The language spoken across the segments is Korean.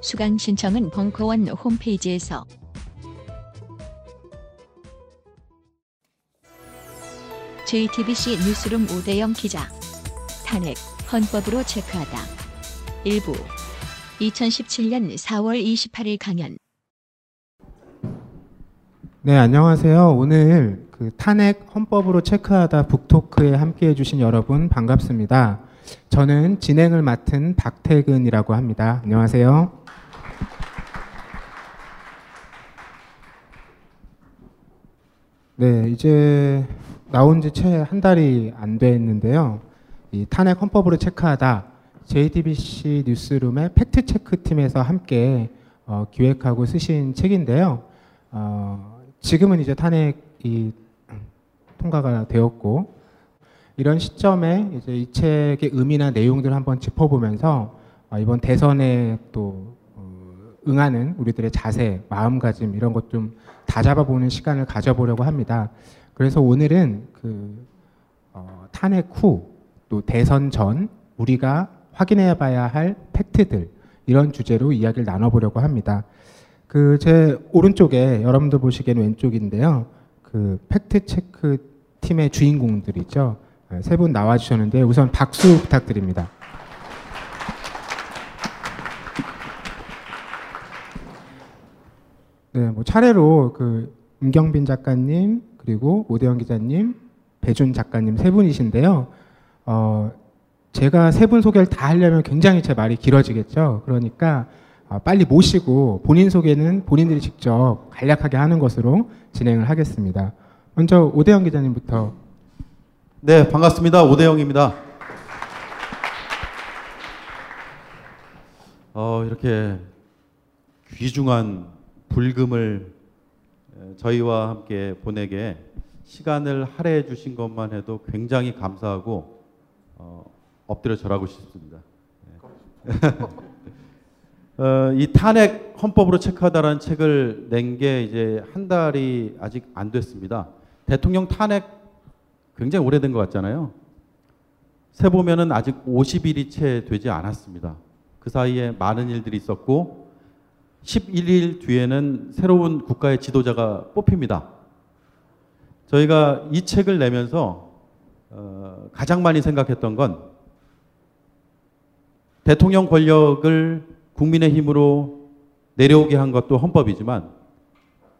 수강 신청은 벙커원 홈페이지에서 JTBC 뉴스룸 오대영 기자 탄핵 헌법으로 체크하다 일부 2017년 4월 28일 강연 네, 안녕하세요. 오늘 그 탄핵 헌법으로 체크하다 북토크에 함께 해 주신 여러분 반갑습니다. 저는 진행을 맡은 박태근이라고 합니다. 안녕하세요. 네, 이제 나온 지 채 한 달이 안 됐는데요. 이 탄핵 헌법으로 체크하다 JTBC 뉴스룸의 팩트 체크 팀에서 함께 어, 기획하고 쓰신 책인데요. 어, 지금은 이제 탄핵이 통과가 되었고 이런 시점에 이제 이 책의 의미나 내용들을 한번 짚어보면서 어, 이번 대선에 또 어, 응하는 우리들의 자세, 마음가짐 이런 것 좀 다잡아보는 시간을 가져보려고 합니다. 그래서 오늘은 그 어, 탄핵 후 또 대선 전 우리가 확인해봐야 할 팩트들 이런 주제로 이야기를 나눠보려고 합니다. 그 제 오른쪽에 여러분들 보시기에는 왼쪽인데요. 그 팩트 체크 팀의 주인공들이죠. 세 분 나와주셨는데 우선 박수 부탁드립니다. 네, 뭐 차례로 그 임경빈 작가님 그리고 오대영 기자님, 배준 작가님 세 분이신데요. 어, 제가 세 분 소개를 다 하려면 굉장히 제 말이 길어지겠죠. 그러니까 어, 빨리 모시고 본인 소개는 본인들이 직접 간략하게 하는 것으로 진행을 하겠습니다. 먼저 오대영 기자님부터. 네, 반갑습니다. 오대영입니다. 어, 이렇게 귀중한 불금을 저희와 함께 보내게 시간을 할애해 주신 것만 해도 굉장히 감사하고 어, 엎드려 절하고 싶습니다. 네. 어, 이 탄핵 헌법으로 체크하다라는 책을 낸 게 이제 한 달이 아직 안 됐습니다. 대통령 탄핵 굉장히 오래된 것 같잖아요. 세 보면은 아직 50일이 채 되지 않았습니다. 그 사이에 많은 일들이 있었고 11일 뒤에는 새로운 국가의 지도자가 뽑힙니다. 저희가 이 책을 내면서 어, 가장 많이 생각했던 건 대통령 권력을 국민의 힘으로 내려오게 한 것도 헌법이지만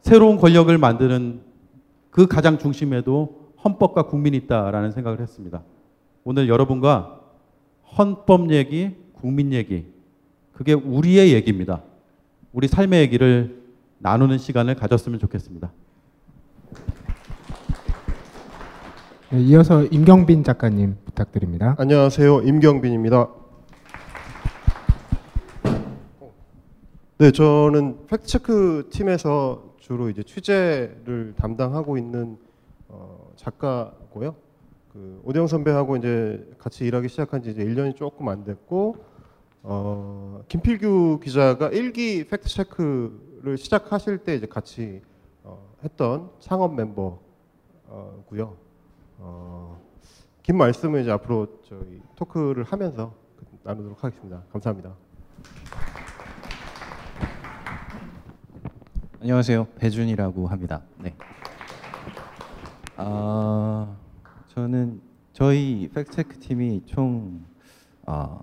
새로운 권력을 만드는 그 가장 중심에도 헌법과 국민이 있다라는 생각을 했습니다. 오늘 여러분과 헌법 얘기, 국민 얘기, 그게 우리의 얘기입니다. 우리 삶의 얘기를 나누는 시간을 가졌으면 좋겠습니다. 네, 이어서 임경빈 작가님 부탁드립니다. 안녕하세요. 임경빈입니다. 네, 저는 팩트체크 팀에서 주로 이제 취재를 담당하고 있는 어, 작가고요. 그 오대영 선배하고 이제 같이 일하기 시작한 지 이제 1년이 조금 안 됐고 어, 김필규 기자가 일기 팩트 체크를 시작하실 때 이제 같이 어, 했던 창업 멤버고요. 어, 긴 말씀을 이제 앞으로 저희 토크를 하면서 나누도록 하겠습니다. 감사합니다. 안녕하세요. 배준이라고 합니다. 네. 아, 저는 저희 팩트체크 팀이 총 어,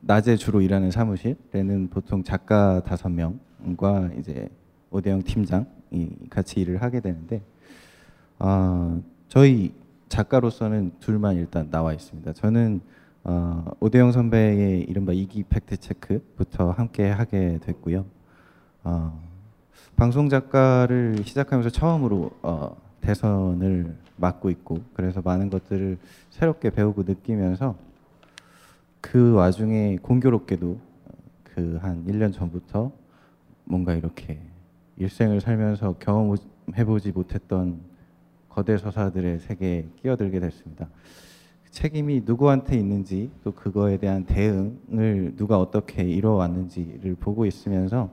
낮에 주로 일하는 사무실에는 보통 작가 다섯 명과 이제 오대영 팀장이 같이 일을 하게 되는데 어, 저희 작가로서는 둘만 일단 나와 있습니다. 저는 어, 오대영 선배의 이른바 이기 팩트 체크부터 함께 하게 됐고요. 어, 방송 작가를 시작하면서 처음으로 어, 대선을 맡고 있고 그래서 많은 것들을 새롭게 배우고 느끼면서 그 와중에 공교롭게도 그 한 1년 전부터 뭔가 이렇게 일생을 살면서 경험해보지 못했던 거대 서사들의 세계에 끼어들게 됐습니다. 책임이 누구한테 있는지 또 그거에 대한 대응을 누가 어떻게 이뤄왔는지를 보고 있으면서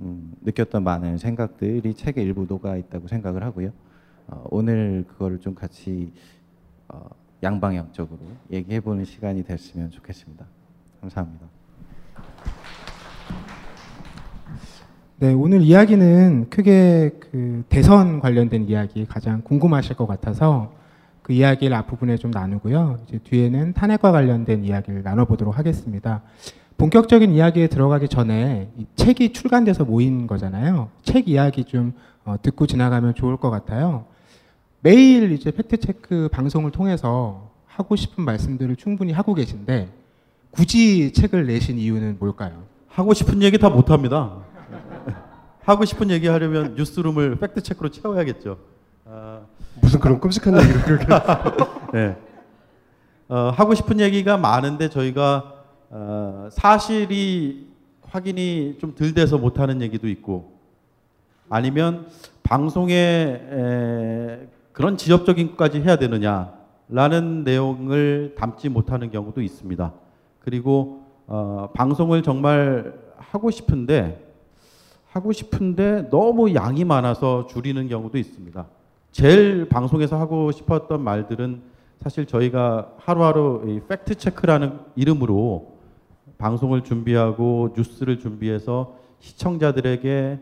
음, 느꼈던 많은 생각들이 책의 일부 녹아 있다고 생각을 하고요. 어, 오늘 그거를 좀 같이 어, 양방향적으로 얘기해보는 시간이 됐으면 좋겠습니다. 감사합니다. 네, 오늘 이야기는 크게 그 대선 관련된 이야기 가장 궁금하실 것 같아서 그 이야기를 앞부분에 좀 나누고요. 이제 뒤에는 탄핵과 관련된 이야기를 나눠보도록 하겠습니다. 본격적인 이야기에 들어가기 전에 이 책이 출간돼서 모인 거잖아요. 책 이야기 좀 어, 듣고 지나가면 좋을 것 같아요. 매일 이제 팩트체크 방송을 통해서 하고 싶은 말씀들을 충분히 하고 계신데 굳이 책을 내신 이유는 뭘까요? 하고 싶은 얘기 다 못합니다. 하고 싶은 얘기 하려면 뉴스룸을 팩트 체크로 채워야겠죠. 아, 무슨 그런 끔찍한 얘기를 그렇게 네. 어, 하고 싶은 얘기가 많은데 저희가 어, 사실이 확인이 좀 덜 돼서 못하는 얘기도 있고 아니면 방송에 에, 그런 지엽적인 것까지 해야 되느냐라는 내용을 담지 못하는 경우도 있습니다. 그리고 어, 방송을 정말 하고 싶은데 하고 싶은데 너무 양이 많아서 줄이는 경우도 있습니다. 제일 방송에서 하고 싶었던 말들은 사실 저희가 하루하루 이 팩트 체크라는 이름으로 방송을 준비하고 뉴스를 준비해서 시청자들에게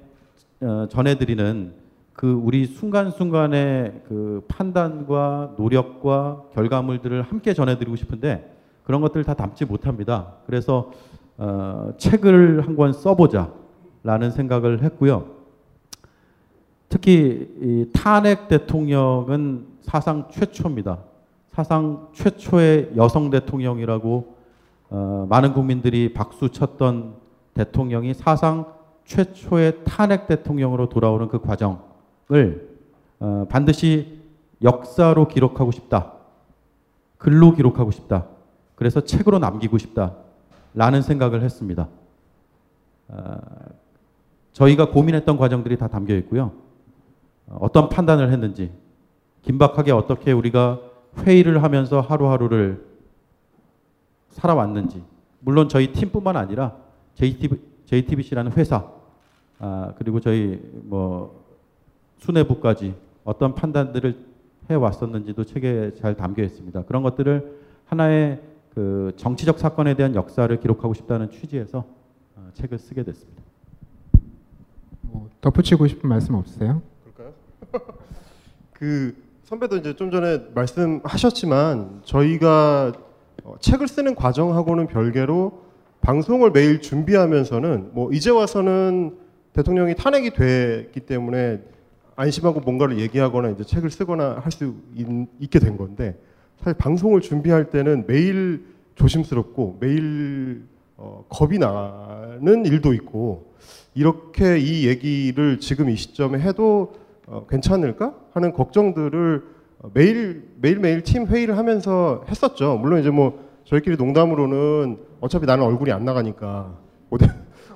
어, 전해드리는 그 우리 순간순간의 그 판단과 노력과 결과물들을 함께 전해드리고 싶은데 그런 것들 다 담지 못합니다. 그래서 어, 책을 한 권 써보자라는 생각을 했고요. 특히 이 탄핵 대통령은 사상 최초입니다. 사상 최초의 여성 대통령이라고 어, 많은 국민들이 박수 쳤던 대통령이 사상 최초의 탄핵 대통령으로 돌아오는 그 과정 을 어, 반드시 역사로 기록하고 싶다. 글로 기록하고 싶다. 그래서 책으로 남기고 싶다. 라는 생각을 했습니다. 어, 저희가 고민했던 과정들이 다 담겨 있고요. 어떤 판단을 했는지, 긴박하게 어떻게 우리가 회의를 하면서 하루하루를 살아왔는지, 물론 저희 팀뿐만 아니라 JTB, JTBC라는 회사, 아, 그리고 저희 뭐 수뇌부까지 어떤 판단들을 해 왔었는지도 책에 잘 담겨 있습니다. 그런 것들을 하나의 그 정치적 사건에 대한 역사를 기록하고 싶다는 취지에서 어, 책을 쓰게 됐습니다. 뭐 덧붙이고 싶은 말씀 없으세요? 그럴까요? 그 선배도 이제 좀 전에 말씀하셨지만 저희가 어, 책을 쓰는 과정하고는 별개로 방송을 매일 준비하면서는 뭐 이제 와서는 대통령이 탄핵이 됐기 때문에 안심하고 뭔가를 얘기하거나 이제 책을 쓰거나 할 수 있게 된 건데 사실 방송을 준비할 때는 매일 조심스럽고 매일 어, 겁이 나는 일도 있고 이렇게 이 얘기를 지금 이 시점에 해도 어, 괜찮을까 하는 걱정들을 매일 매일 매일 팀 회의를 하면서 했었죠. 물론 이제 뭐 저희끼리 농담으로는 어차피 나는 얼굴이 안 나가니까 오대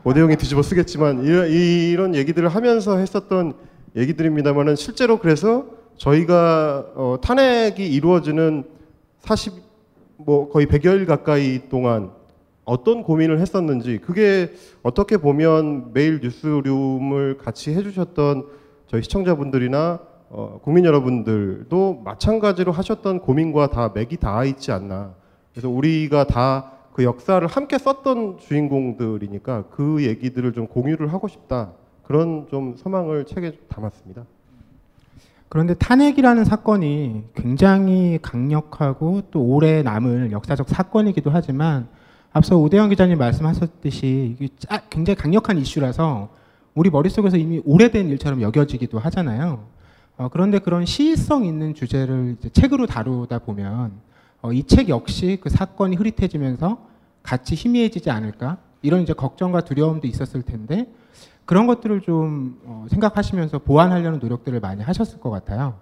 오대영이 뒤집어 쓰겠지만 이런, 이런 얘기들을 하면서 했었던 얘기들입니다만은 실제로 그래서 저희가 어, 탄핵이 이루어지는 40, 뭐 거의 100여일 가까이 동안 어떤 고민을 했었는지 그게 어떻게 보면 매일 뉴스룸을 같이 해주셨던 저희 시청자분들이나 어, 국민 여러분들도 마찬가지로 하셨던 고민과 다 맥이 닿아 있지 않나. 그래서 우리가 다 그 역사를 함께 썼던 주인공들이니까 그 얘기들을 좀 공유를 하고 싶다. 그런 좀 소망을 책에 담았습니다. 그런데 탄핵이라는 사건이 굉장히 강력하고 또 오래 남을 역사적 사건이기도 하지만 앞서 오대영 기자님 말씀하셨듯이 굉장히 강력한 이슈라서 우리 머릿속에서 이미 오래된 일처럼 여겨지기도 하잖아요. 어, 그런데 그런 시의성 있는 주제를 책으로 다루다 보면 어, 이 책 역시 그 사건이 흐릿해지면서 같이 희미해지지 않을까 이런 이제 걱정과 두려움도 있었을 텐데 그런 것들을 좀 어, 생각하시면서 보완하려는 노력들을 많이 하셨을 것 같아요.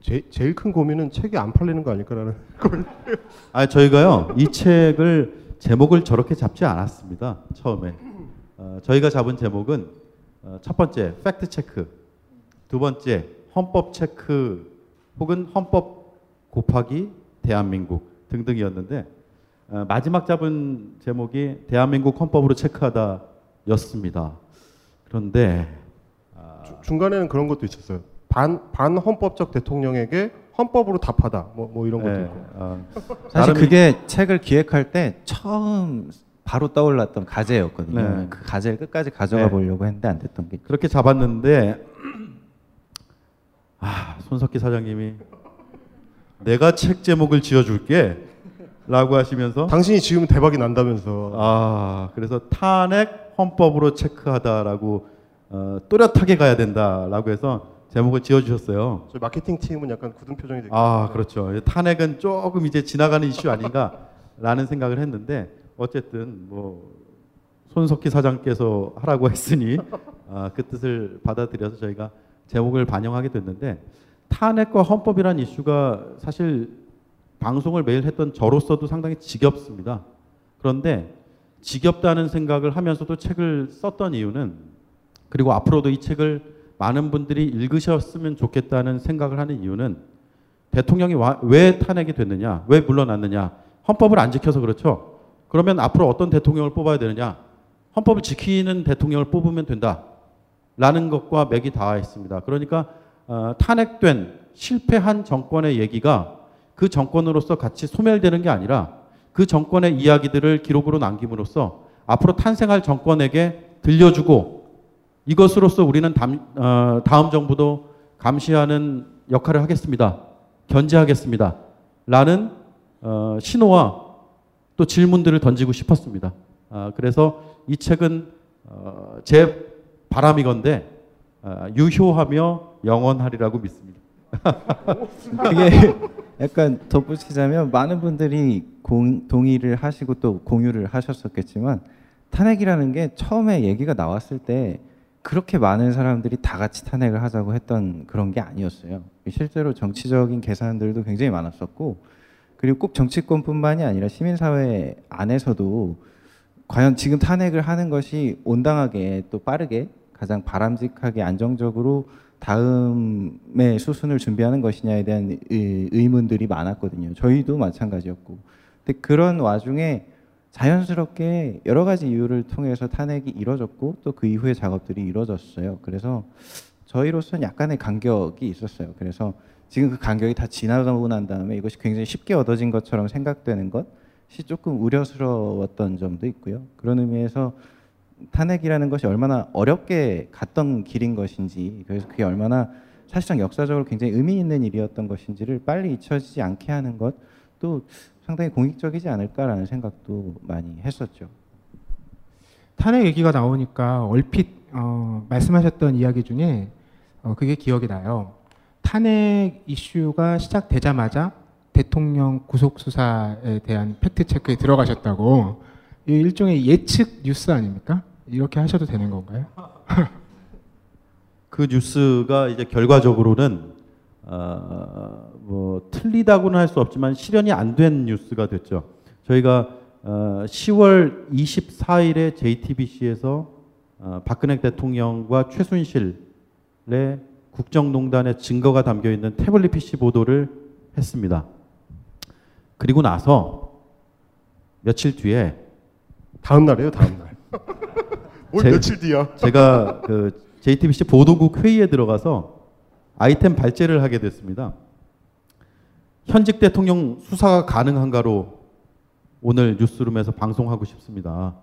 제, 제일 큰 고민은 책이 안 팔리는 거 아닐까라는. 아 저희가요 이 책을 제목을 저렇게 잡지 않았습니다 처음에 어, 저희가 잡은 제목은 어, 첫 번째 팩트 체크 두 번째 헌법 체크 혹은 헌법 곱하기 대한민국 등등이었는데 어, 마지막 잡은 제목이 대한민국 헌법으로 체크하다 였습니다 그런데 아, 주- 중간에는 그런 것도 있었어요. 반, 반 헌법적 대통령에게 헌법으로 답하다. 뭐, 뭐 이런 것도 예, 있고. 어, 사실 그게 책을 기획할 때 처음 바로 떠올랐던 과제였거든요. 네. 그 과제를 끝까지 가져가 네. 보려고 했는데 안 됐던 게 그렇게 잡았는데 아 손석희 사장님이 내가 책 제목을 지어 줄게 라고 하시면서 당신이 지으면 대박이 난다면서. 아 그래서 탄핵 헌법으로 체크하다라고 어, 또렷하게 가야 된다라고 해서 제목을 지어주셨어요. 저희 마케팅 팀은 약간 굳은 표정이 되게. 아 그렇죠. 탄핵은 조금 이제 지나가는 이슈 아닌가라는 생각을 했는데 어쨌든 뭐 손석희 사장께서 하라고 했으니 아, 그 뜻을 받아들여서 저희가 제목을 반영하게 됐는데 탄핵과 헌법이란 이슈가 사실 방송을 매일 했던 저로서도 상당히 지겹습니다. 그런데 지겹다는 생각을 하면서도 책을 썼던 이유는 그리고 앞으로도 이 책을 많은 분들이 읽으셨으면 좋겠다는 생각을 하는 이유는 대통령이 와- 왜 탄핵이 됐느냐, 왜 물러났느냐, 헌법을 안 지켜서 그렇죠. 그러면 앞으로 어떤 대통령을 뽑아야 되느냐, 헌법을 지키는 대통령을 뽑으면 된다. 라는 것과 맥이 닿아 있습니다. 그러니까 어, 탄핵된 실패한 정권의 얘기가 그 정권으로서 같이 소멸되는 게 아니라 그 정권의 이야기들을 기록으로 남김으로써 앞으로 탄생할 정권에게 들려주고 이것으로서 우리는 담, 어, 다음 정부도 감시하는 역할을 하겠습니다. 견제하겠습니다. 라는 어, 신호와 또 질문들을 던지고 싶었습니다. 아, 그래서 이 책은 어, 제 바람이건데 아, 유효하며 영원하리라고 믿습니다. 그게 약간 덧붙이자면 많은 분들이 공, 동의를 하시고 또 공유를 하셨었겠지만 탄핵이라는 게 처음에 얘기가 나왔을 때 그렇게 많은 사람들이 다 같이 탄핵을 하자고 했던 그런 게 아니었어요. 실제로 정치적인 계산들도 굉장히 많았었고 그리고 꼭 정치권뿐만이 아니라 시민사회 안에서도 과연 지금 탄핵을 하는 것이 온당하게 또 빠르게 가장 바람직하게 안정적으로 다음의 수순을 준비하는 것이냐에 대한 의- 의문들이 많았거든요. 저희도 마찬가지였고. 근데 그런 와중에 자연스럽게 여러 가지 이유를 통해서 탄핵이 이루어졌고 또 그 이후의 작업들이 이루어졌어요. 그래서 저희로서는 약간의 간격이 있었어요. 그래서 지금 그 간격이 다 지나가고 난 다음에 이것이 굉장히 쉽게 얻어진 것처럼 생각되는 것이 조금 우려스러웠던 점도 있고요. 그런 의미에서 탄핵이라는 것이 얼마나 어렵게 갔던 길인 것인지 그래서 그게 얼마나 사실상 역사적으로 굉장히 의미 있는 일이었던 것인지를 빨리 잊혀지지 않게 하는 것도 상당히 공익적이지 않을까라는 생각도 많이 했었죠. 탄핵 얘기가 나오니까 얼핏 어, 말씀하셨던 이야기 중에 어, 그게 기억이 나요. 탄핵 이슈가 시작되자마자 대통령 구속 수사에 대한 팩트 체크에 들어가셨다고 이 일종의 예측 뉴스 아닙니까? 이렇게 하셔도 되는 건가요? 그 뉴스가 이제 결과적으로는 어, 뭐 틀리다고는 할 수 없지만 실현이 안 된 뉴스가 됐죠. 저희가 어, 10월 24일에 JTBC에서 어, 박근혜 대통령과 최순실의 국정농단의 증거가 담겨 있는 태블릿 PC 보도를 했습니다. 그리고 나서 며칠 뒤에 다음 날이에요, 다음 날. 올 제- 며칠 뒤야. 제가 그 JTBC 보도국 회의에 들어가서 아이템 발제를 하게 됐습니다. 현직 대통령 수사가 가능한가로 오늘 뉴스룸에서 방송하고 싶습니다.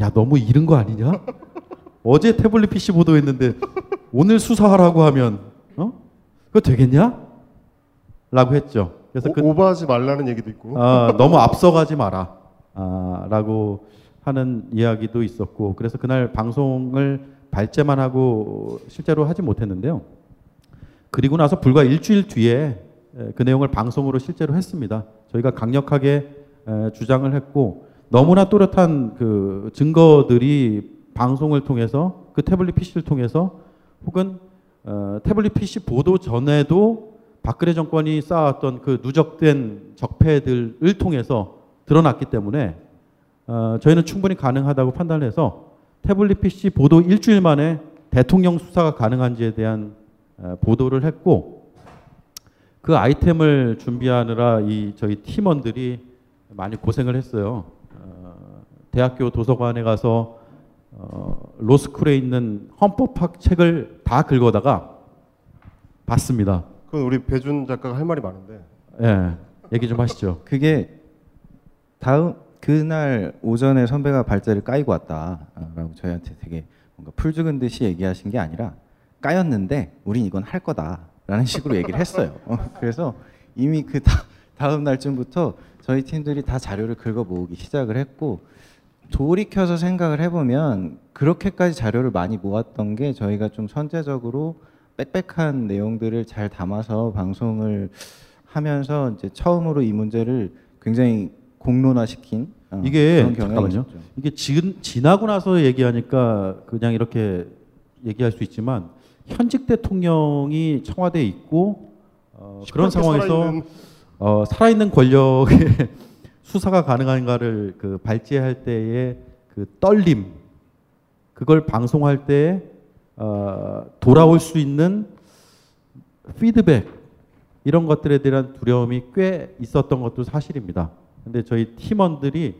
야, 너무 이른 거 아니냐? 어제 태블릿 PC 보도했는데 오늘 수사하라고 하면 어? 그거 되겠냐? 라고 했죠. 그래서 그 오, 오버하지 말라는 얘기도 있고. 아, 너무 앞서가지 마라. 아, 라고 하는 이야기도 있었고 그래서 그날 방송을 발제만 하고 실제로 하지 못했는데요. 그리고 나서 불과 일주일 뒤에 에, 그 내용을 방송으로 실제로 했습니다. 저희가 강력하게 에, 주장을 했고 너무나 또렷한 그 증거들이 방송을 통해서 그 태블릿 PC를 통해서 혹은 어, 태블릿 PC 보도 전에도 박근혜 정권이 쌓았던 그 누적된 적폐들을 통해서 드러났기 때문에 어, 저희는 충분히 가능하다고 판단해서 태블릿 PC 보도 일주일 만에 대통령 수사가 가능한지에 대한 어, 보도를 했고 그 아이템을 준비하느라 이 저희 팀원들이 많이 고생을 했어요. 어, 대학교 도서관에 가서 어, 로스쿨에 있는 헌법학 책을 다 긁어다가 봤습니다. 그건 우리 배준 작가가 할 말이 많은데 예, 얘기 좀 하시죠. 그게 다음 그날 오전에 선배가 발제를 까이고 왔다라고 저희한테 되게 뭔가 풀 죽은 듯이 얘기하신 게 아니라 까였는데 우린 이건 할 거다 라는 식으로 얘기를 했어요. 어, 그래서 이미 그 다, 다음 날쯤부터 저희 팀들이 다 자료를 긁어 모으기 시작을 했고 돌이켜서 생각을 해보면 그렇게까지 자료를 많이 모았던 게 저희가 좀 선제적으로 빽빽한 내용들을 잘 담아서 방송을 하면서 이제 처음으로 이 문제를 굉장히 공론화시킨 어, 이게 잠깐만요. 있었죠. 이게 지금 지나고 나서 얘기하니까 그냥 이렇게 얘기할 수 있지만 현직 대통령이 청와대에 있고 어, 그런 상황에서 살아있는 어, 살아있는 권력의 수사가 가능한가를 그 발제할 때의 그 떨림 그걸 방송할 때 어, 돌아올 수 있는 피드백 이런 것들에 대한 두려움이 꽤 있었던 것도 사실입니다. 근데 저희 팀원들이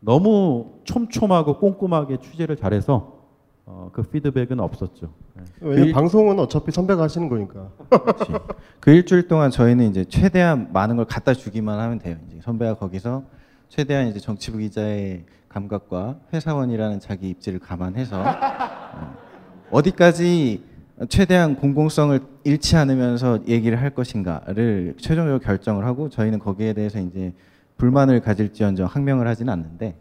너무 촘촘하고 꼼꼼하게 취재를 잘해서 어, 그 피드백은 없었죠. 네. 왜냐면 일- 방송은 어차피 선배가 하시는 거니까. 그 일주일 동안 저희는 이제 최대한 많은 걸 갖다 주기만 하면 돼요. 이제 선배가 거기서 최대한 이제 정치부 기자의 감각과 회사원이라는 자기 입지를 감안해서 어, 어디까지 최대한 공공성을 잃지 않으면서 얘기를 할 것인가를 최종적으로 결정을 하고 저희는 거기에 대해서 이제 불만을 가질지언정 항명을 하지는 않는데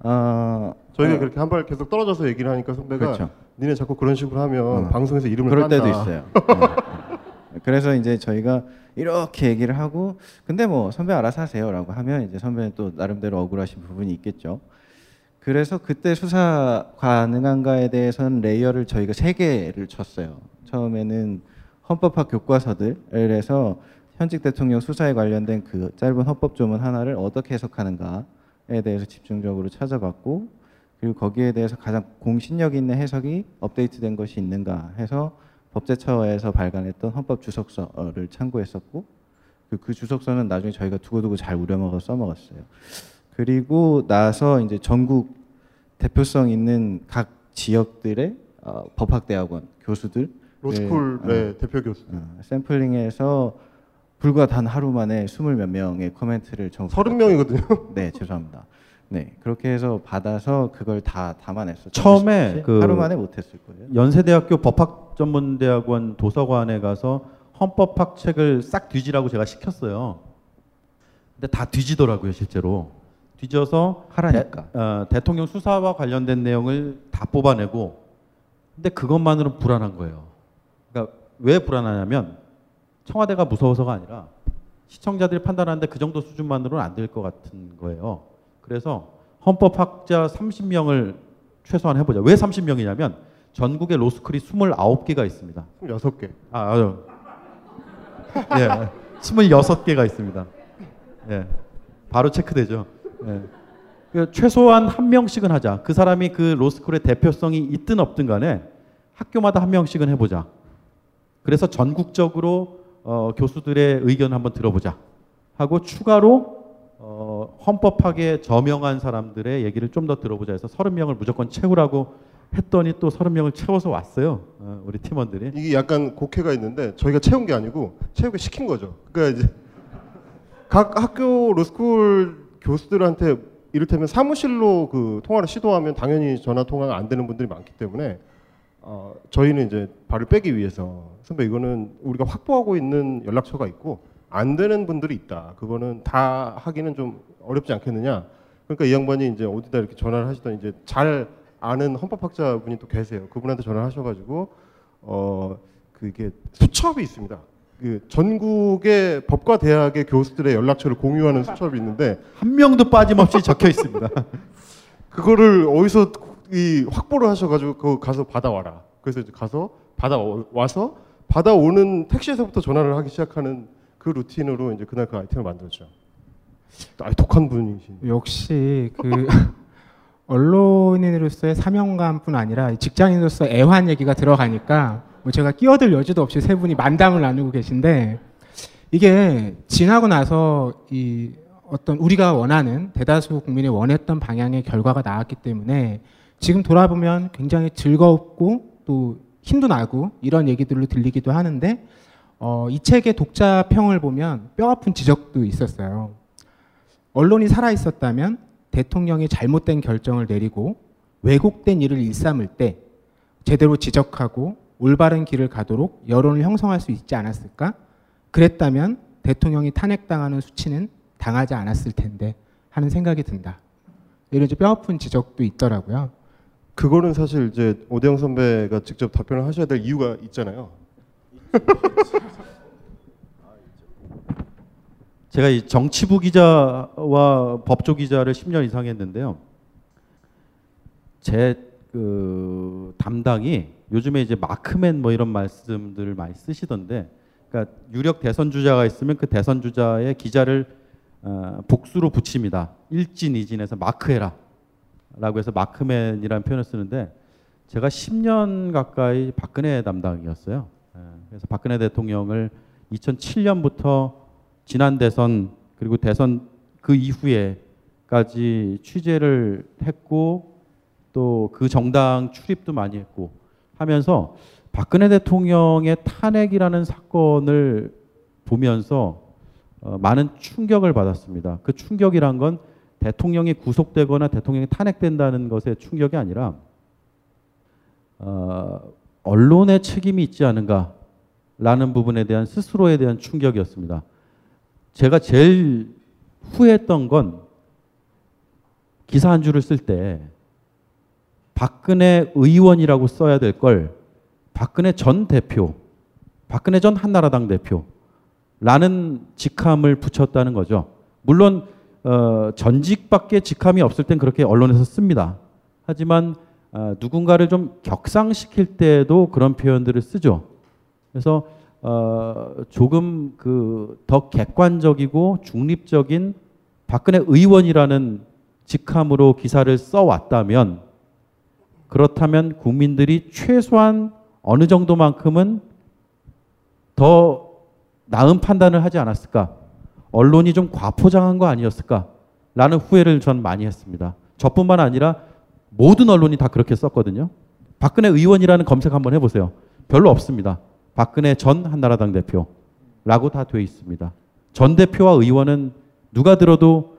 어, 저희가 어, 그렇게 한 발 계속 떨어져서 얘기를 하니까 선배가 그렇죠. 니네 자꾸 그런 식으로 하면 어. 방송에서 이름을 그럴 때도 깐다. 있어요. 네. 그래서 이제 저희가 이렇게 얘기를 하고 근데 뭐 선배 알아서 하세요라고 하면 이제 선배는 또 나름대로 억울하신 부분이 있겠죠. 그래서 그때 수사 가능한가에 대해서는 레이어를 저희가 세 개를 쳤어요. 처음에는 헌법학 교과서들에서 현직 대통령 수사에 관련된 그 짧은 헌법 조문 하나를 어떻게 해석하는가에 대해서 집중적으로 찾아봤고 그리고 거기에 대해서 가장 공신력 있는 해석이 업데이트된 것이 있는가 해서 법제처에서 발간했던 헌법 주석서를 참고했었고 그, 그 주석서는 나중에 저희가 두고두고 잘 우려먹어 써먹었어요. 그리고 나서 이제 전국 대표성 있는 각 지역들의 어, 법학대학원 교수들 로스쿨의 대표 교수. 어, 샘플링해서 불과 단 하루 만에 스물 몇 명의 코멘트를 전부 서른 명이거든요. 네, 죄송합니다. 네, 그렇게 해서 받아서 그걸 다 담아냈었죠. 처음에 그 하루 만에 못했을 거예요. 연세대학교 법학전문대학원 도서관에 가서 헌법학 책을 싹 뒤지라고 제가 시켰어요. 근데 다 뒤지더라고요, 실제로. 뒤져서 하라니까. 대, 어, 대통령 수사와 관련된 내용을 다 뽑아내고 근데 그것만으로 불안한 거예요. 그러니까 왜 불안하냐면 청와대가 무서워서가 아니라 시청자들이 판단하는데 그 정도 수준만으로는 안 될 것 같은 거예요. 그래서 헌법학자 30명을 최소한 해보자. 왜 30명이냐면 전국에 로스쿨이 29개가 있습니다. 26개. 아, 아유. 예. 26개가 있습니다. 예. 바로 체크되죠. 예. 그 최소한 한 명씩은 하자. 그 사람이 그 로스쿨의 대표성이 있든 없든 간에 학교마다 한 명씩은 해보자. 그래서 전국적으로 어, 교수들의 의견을 한번 들어보자. 하고 추가로 어, 헌법학에 저명한 사람들의 얘기를 좀 더 들어보자 해서 30명을 무조건 채우라고 했더니 또 30명을 채워서 왔어요. 어, 우리 팀원들이. 이게 약간 곡해가 있는데 저희가 채운 게 아니고 채우게 시킨 거죠. 그러니까 이제 각 학교 로스쿨 교수들한테 이를테면 사무실로 그 통화를 시도하면 당연히 전화 통화가 안 되는 분들이 많기 때문에 어, 저희는 이제 발을 빼기 위해서 선배 이거는 우리가 확보하고 있는 연락처가 있고 안 되는 분들이 있다. 그거는 다 하기는 좀 어렵지 않겠느냐. 그러니까 이 양반이 이제 어디다 이렇게 전화를 하시던 이제 잘 아는 헌법학자 분이 또 계세요. 그분한테 전화를 하셔가지고 어 그게 수첩이 있습니다. 그 전국의 법과 대학의 교수들의 연락처를 공유하는 수첩이 있는데 한 명도 빠짐없이 적혀 있습니다. 그거를 어디서 이 확보를 하셔가지고 그거 가서 받아와라. 그래서 이제 가서 받아와서 받아오는 택시에서부터 전화를 하기 시작하는 그 루틴으로 이제 그날 그 아이템을 만들었죠. 아, 독한 분이신. 역시 그 언론인으로서의 사명감뿐 아니라 직장인으로서 애환 얘기가 들어가니까 뭐 제가 끼어들 여지도 없이 세 분이 만담을 나누고 계신데 이게 지나고 나서 이 어떤 우리가 원하는 대다수 국민이 원했던 방향의 결과가 나왔기 때문에 지금 돌아보면 굉장히 즐겁고 또 힘도 나고 이런 얘기들로 들리기도 하는데 어, 이 책의 독자 평을 보면 뼈아픈 지적도 있었어요. 언론이 살아 있었다면 대통령이 잘못된 결정을 내리고 왜곡된 일을 일삼을 때 제대로 지적하고 올바른 길을 가도록 여론을 형성할 수 있지 않았을까? 그랬다면 대통령이 탄핵당하는 수치는 당하지 않았을 텐데 하는 생각이 든다. 이런 이제 뼈아픈 지적도 있더라고요. 그거는 사실 이제 오대영 선배가 직접 답변을 하셔야 될 이유가 있잖아요. 제가 이 정치부 기자와 법조 기자를 10년 이상 했는데요. 제 그 담당이 요즘에 이제 마크맨 뭐 이런 말씀들을 많이 쓰시던데, 그러니까 유력 대선 주자가 있으면 그 대선 주자의 기자를 어, 복수로 붙입니다. 일진 이진해서 마크해라. 라고 해서 마크맨이라는 표현을 쓰는데 제가 10년 가까이 박근혜 담당이었어요. 예, 그래서 박근혜 대통령을 2007년부터 지난 대선 그리고 대선 그 이후에까지 취재를 했고 또 그 정당 출입도 많이 했고 하면서 박근혜 대통령의 탄핵이라는 사건을 보면서 어, 많은 충격을 받았습니다. 그 충격이란 건 대통령이 구속되거나 대통령이 탄핵된다는 것의 충격이 아니라 어, 언론의 책임이 있지 않은가라는 부분에 대한 스스로에 대한 충격이었습니다. 제가 제일 후회했던 건 기사 한 줄을 쓸 때 박근혜 의원이라고 써야 될 걸 박근혜 전 대표, 박근혜 전 한나라당 대표라는 직함을 붙였다는 거죠. 물론 어, 전직밖에 직함이 없을 땐 그렇게 언론에서 씁니다. 하지만 어, 누군가를 좀 격상시킬 때도 그런 표현들을 쓰죠. 그래서 어, 조금 그 더 객관적이고 중립적인 박근혜 의원이라는 직함으로 기사를 써왔다면 그렇다면 국민들이 최소한 어느 정도만큼은 더 나은 판단을 하지 않았을까? 언론이 좀 과포장한 거 아니었을까 라는 후회를 전 많이 했습니다. 저뿐만 아니라 모든 언론이 다 그렇게 썼거든요. 박근혜 의원이라는 검색 한번 해보세요. 별로 없습니다. 박근혜 전 한나라당 대표라고 다 돼 있습니다. 전 대표와 의원은 누가 들어도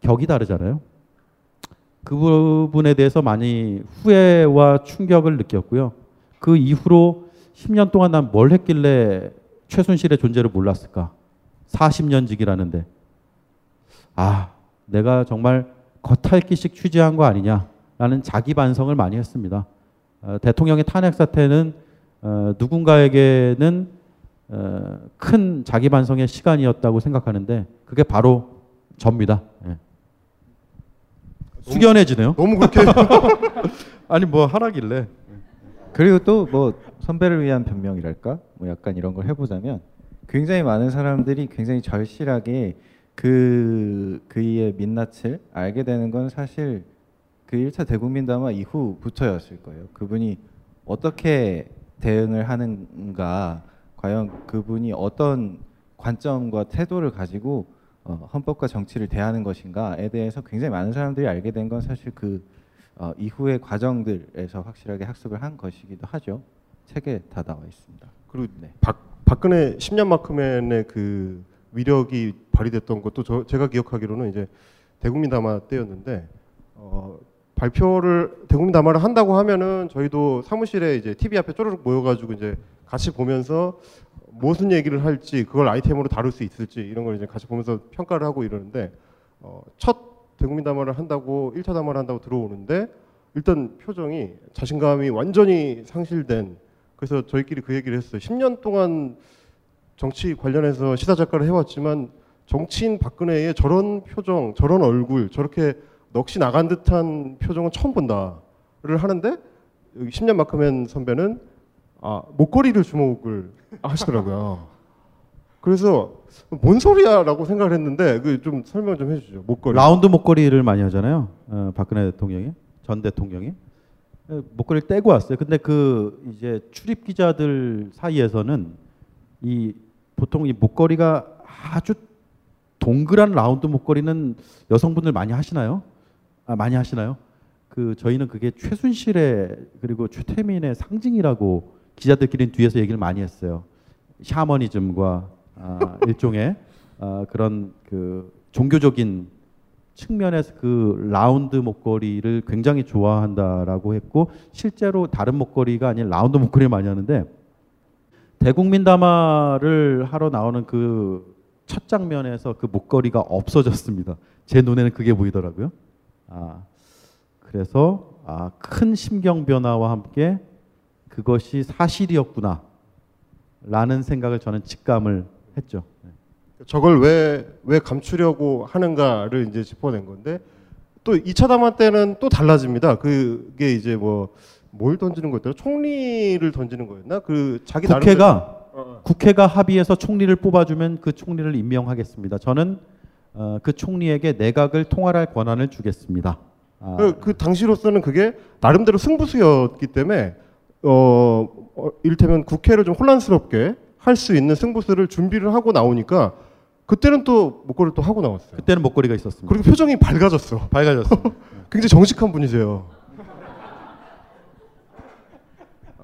격이 다르잖아요. 그 부분에 대해서 많이 후회와 충격을 느꼈고요. 그 이후로 10년 동안 난 뭘 했길래 최순실의 존재를 몰랐을까? 40년 직이라는데. 아, 내가 정말 겉핥기식 취재한 거 아니냐라는 자기 반성을 많이 했습니다. 어, 대통령의 탄핵 사태는 어, 누군가에게는 어, 큰 자기 반성의 시간이었다고 생각하는데 그게 바로 접니다. 예. 숙연해지네요. 너무 그렇게 아니 뭐 하라길래. 그리고 또 뭐 선배를 위한 변명이랄까 뭐 약간 이런 걸 해보자면 굉장히 많은 사람들이 굉장히 절실하게 그 그의 민낯을 알게 되는 건 사실 그 1차 대국민 담화 이후부터였을 거예요. 그분이 어떻게 대응을 하는가, 과연 그분이 어떤 관점과 태도를 가지고 어, 헌법과 정치를 대하는 것인가에 대해서 굉장히 많은 사람들이 알게 된 건 사실 그 어, 이후의 과정들에서 확실하게 학습을 한 것이기도 하죠. 책에 다 나와 있습니다. 그리고 네. 박, 박근혜 10년 마크맨의 그 위력이 발휘됐던 것도 저, 제가 기억하기로는 이제 대국민 담화 때였는데 어, 발표를 대국민 담화를 한다고 하면은 저희도 사무실에 이제 TV 앞에 쪼르륵 모여가지고 이제 같이 보면서 무슨 얘기를 할지 그걸 아이템으로 다룰 수 있을지 이런 걸 이제 같이 보면서 평가를 하고 이러는데 어, 첫 대국민 담화를 한다고 1차 담화를 한다고 들어오는데 일단 표정이 자신감이 완전히 상실된 그래서 저희끼리 그 얘기를 했어요. 10년 동안 정치 관련해서 시사 작가를 해왔지만 정치인 박근혜의 저런 표정, 저런 얼굴, 저렇게 넋이 나간 듯한 표정은 처음 본다를 하는데 여기 10년 마크맨 선배는 아, 목걸이를 주목을 하시더라고요. 그래서 뭔 소리야라고 생각을 했는데 그 좀 설명 좀 해주죠. 목걸이. 라운드 목걸이를 많이 하잖아요. 어, 박근혜 대통령이 전 대통령이 어, 목걸이를 떼고 왔어요. 근데 그 이제 출입 기자들 사이에서는 이 보통 이 목걸이가 아주 동그란 라운드 목걸이는 여성분들 많이 하시나요? 아, 많이 하시나요? 그 저희는 그게 최순실의 그리고 최태민의 상징이라고 기자들끼리는 뒤에서 얘기를 많이 했어요. 샤머니즘과 아, 일종의 아, 그런 그 종교적인 측면에서 그 라운드 목걸이를 굉장히 좋아한다라고 했고 실제로 다른 목걸이가 아닌 라운드 목걸이를 많이 하는데 대국민 담화를 하러 나오는 그 첫 장면에서 그 목걸이가 없어졌습니다. 제 눈에는 그게 보이더라고요. 아, 그래서 아, 큰 심경 변화와 함께 그것이 사실이었구나 라는 생각을 저는 직감을 했죠. 네. 저걸 왜, 왜 감추려고 하는가를 이제 짚어낸 건데 또 2차 담화 때는 또 달라집니다. 그게 이제 뭐 뭘 던지는 거였더라? 총리를 던지는 거였나? 그 자기 국회가 어, 어. 국회가 합의해서 총리를 뽑아주면 그 총리를 임명하겠습니다. 저는 어, 그 총리에게 내각을 통할할 권한을 주겠습니다. 아, 그, 그 당시로서는 그게 나름대로 승부수였기 때문에 어, 어 이를테면 국회를 좀 혼란스럽게 할 수 있는 승부수를 준비를 하고 나오니까 그때는 또 목걸이를 또 하고 나왔어요. 그때는 목걸이가 있었습니다. 그리고 표정이 밝아졌어. 밝아졌습니다. 굉장히 정직한 분이세요.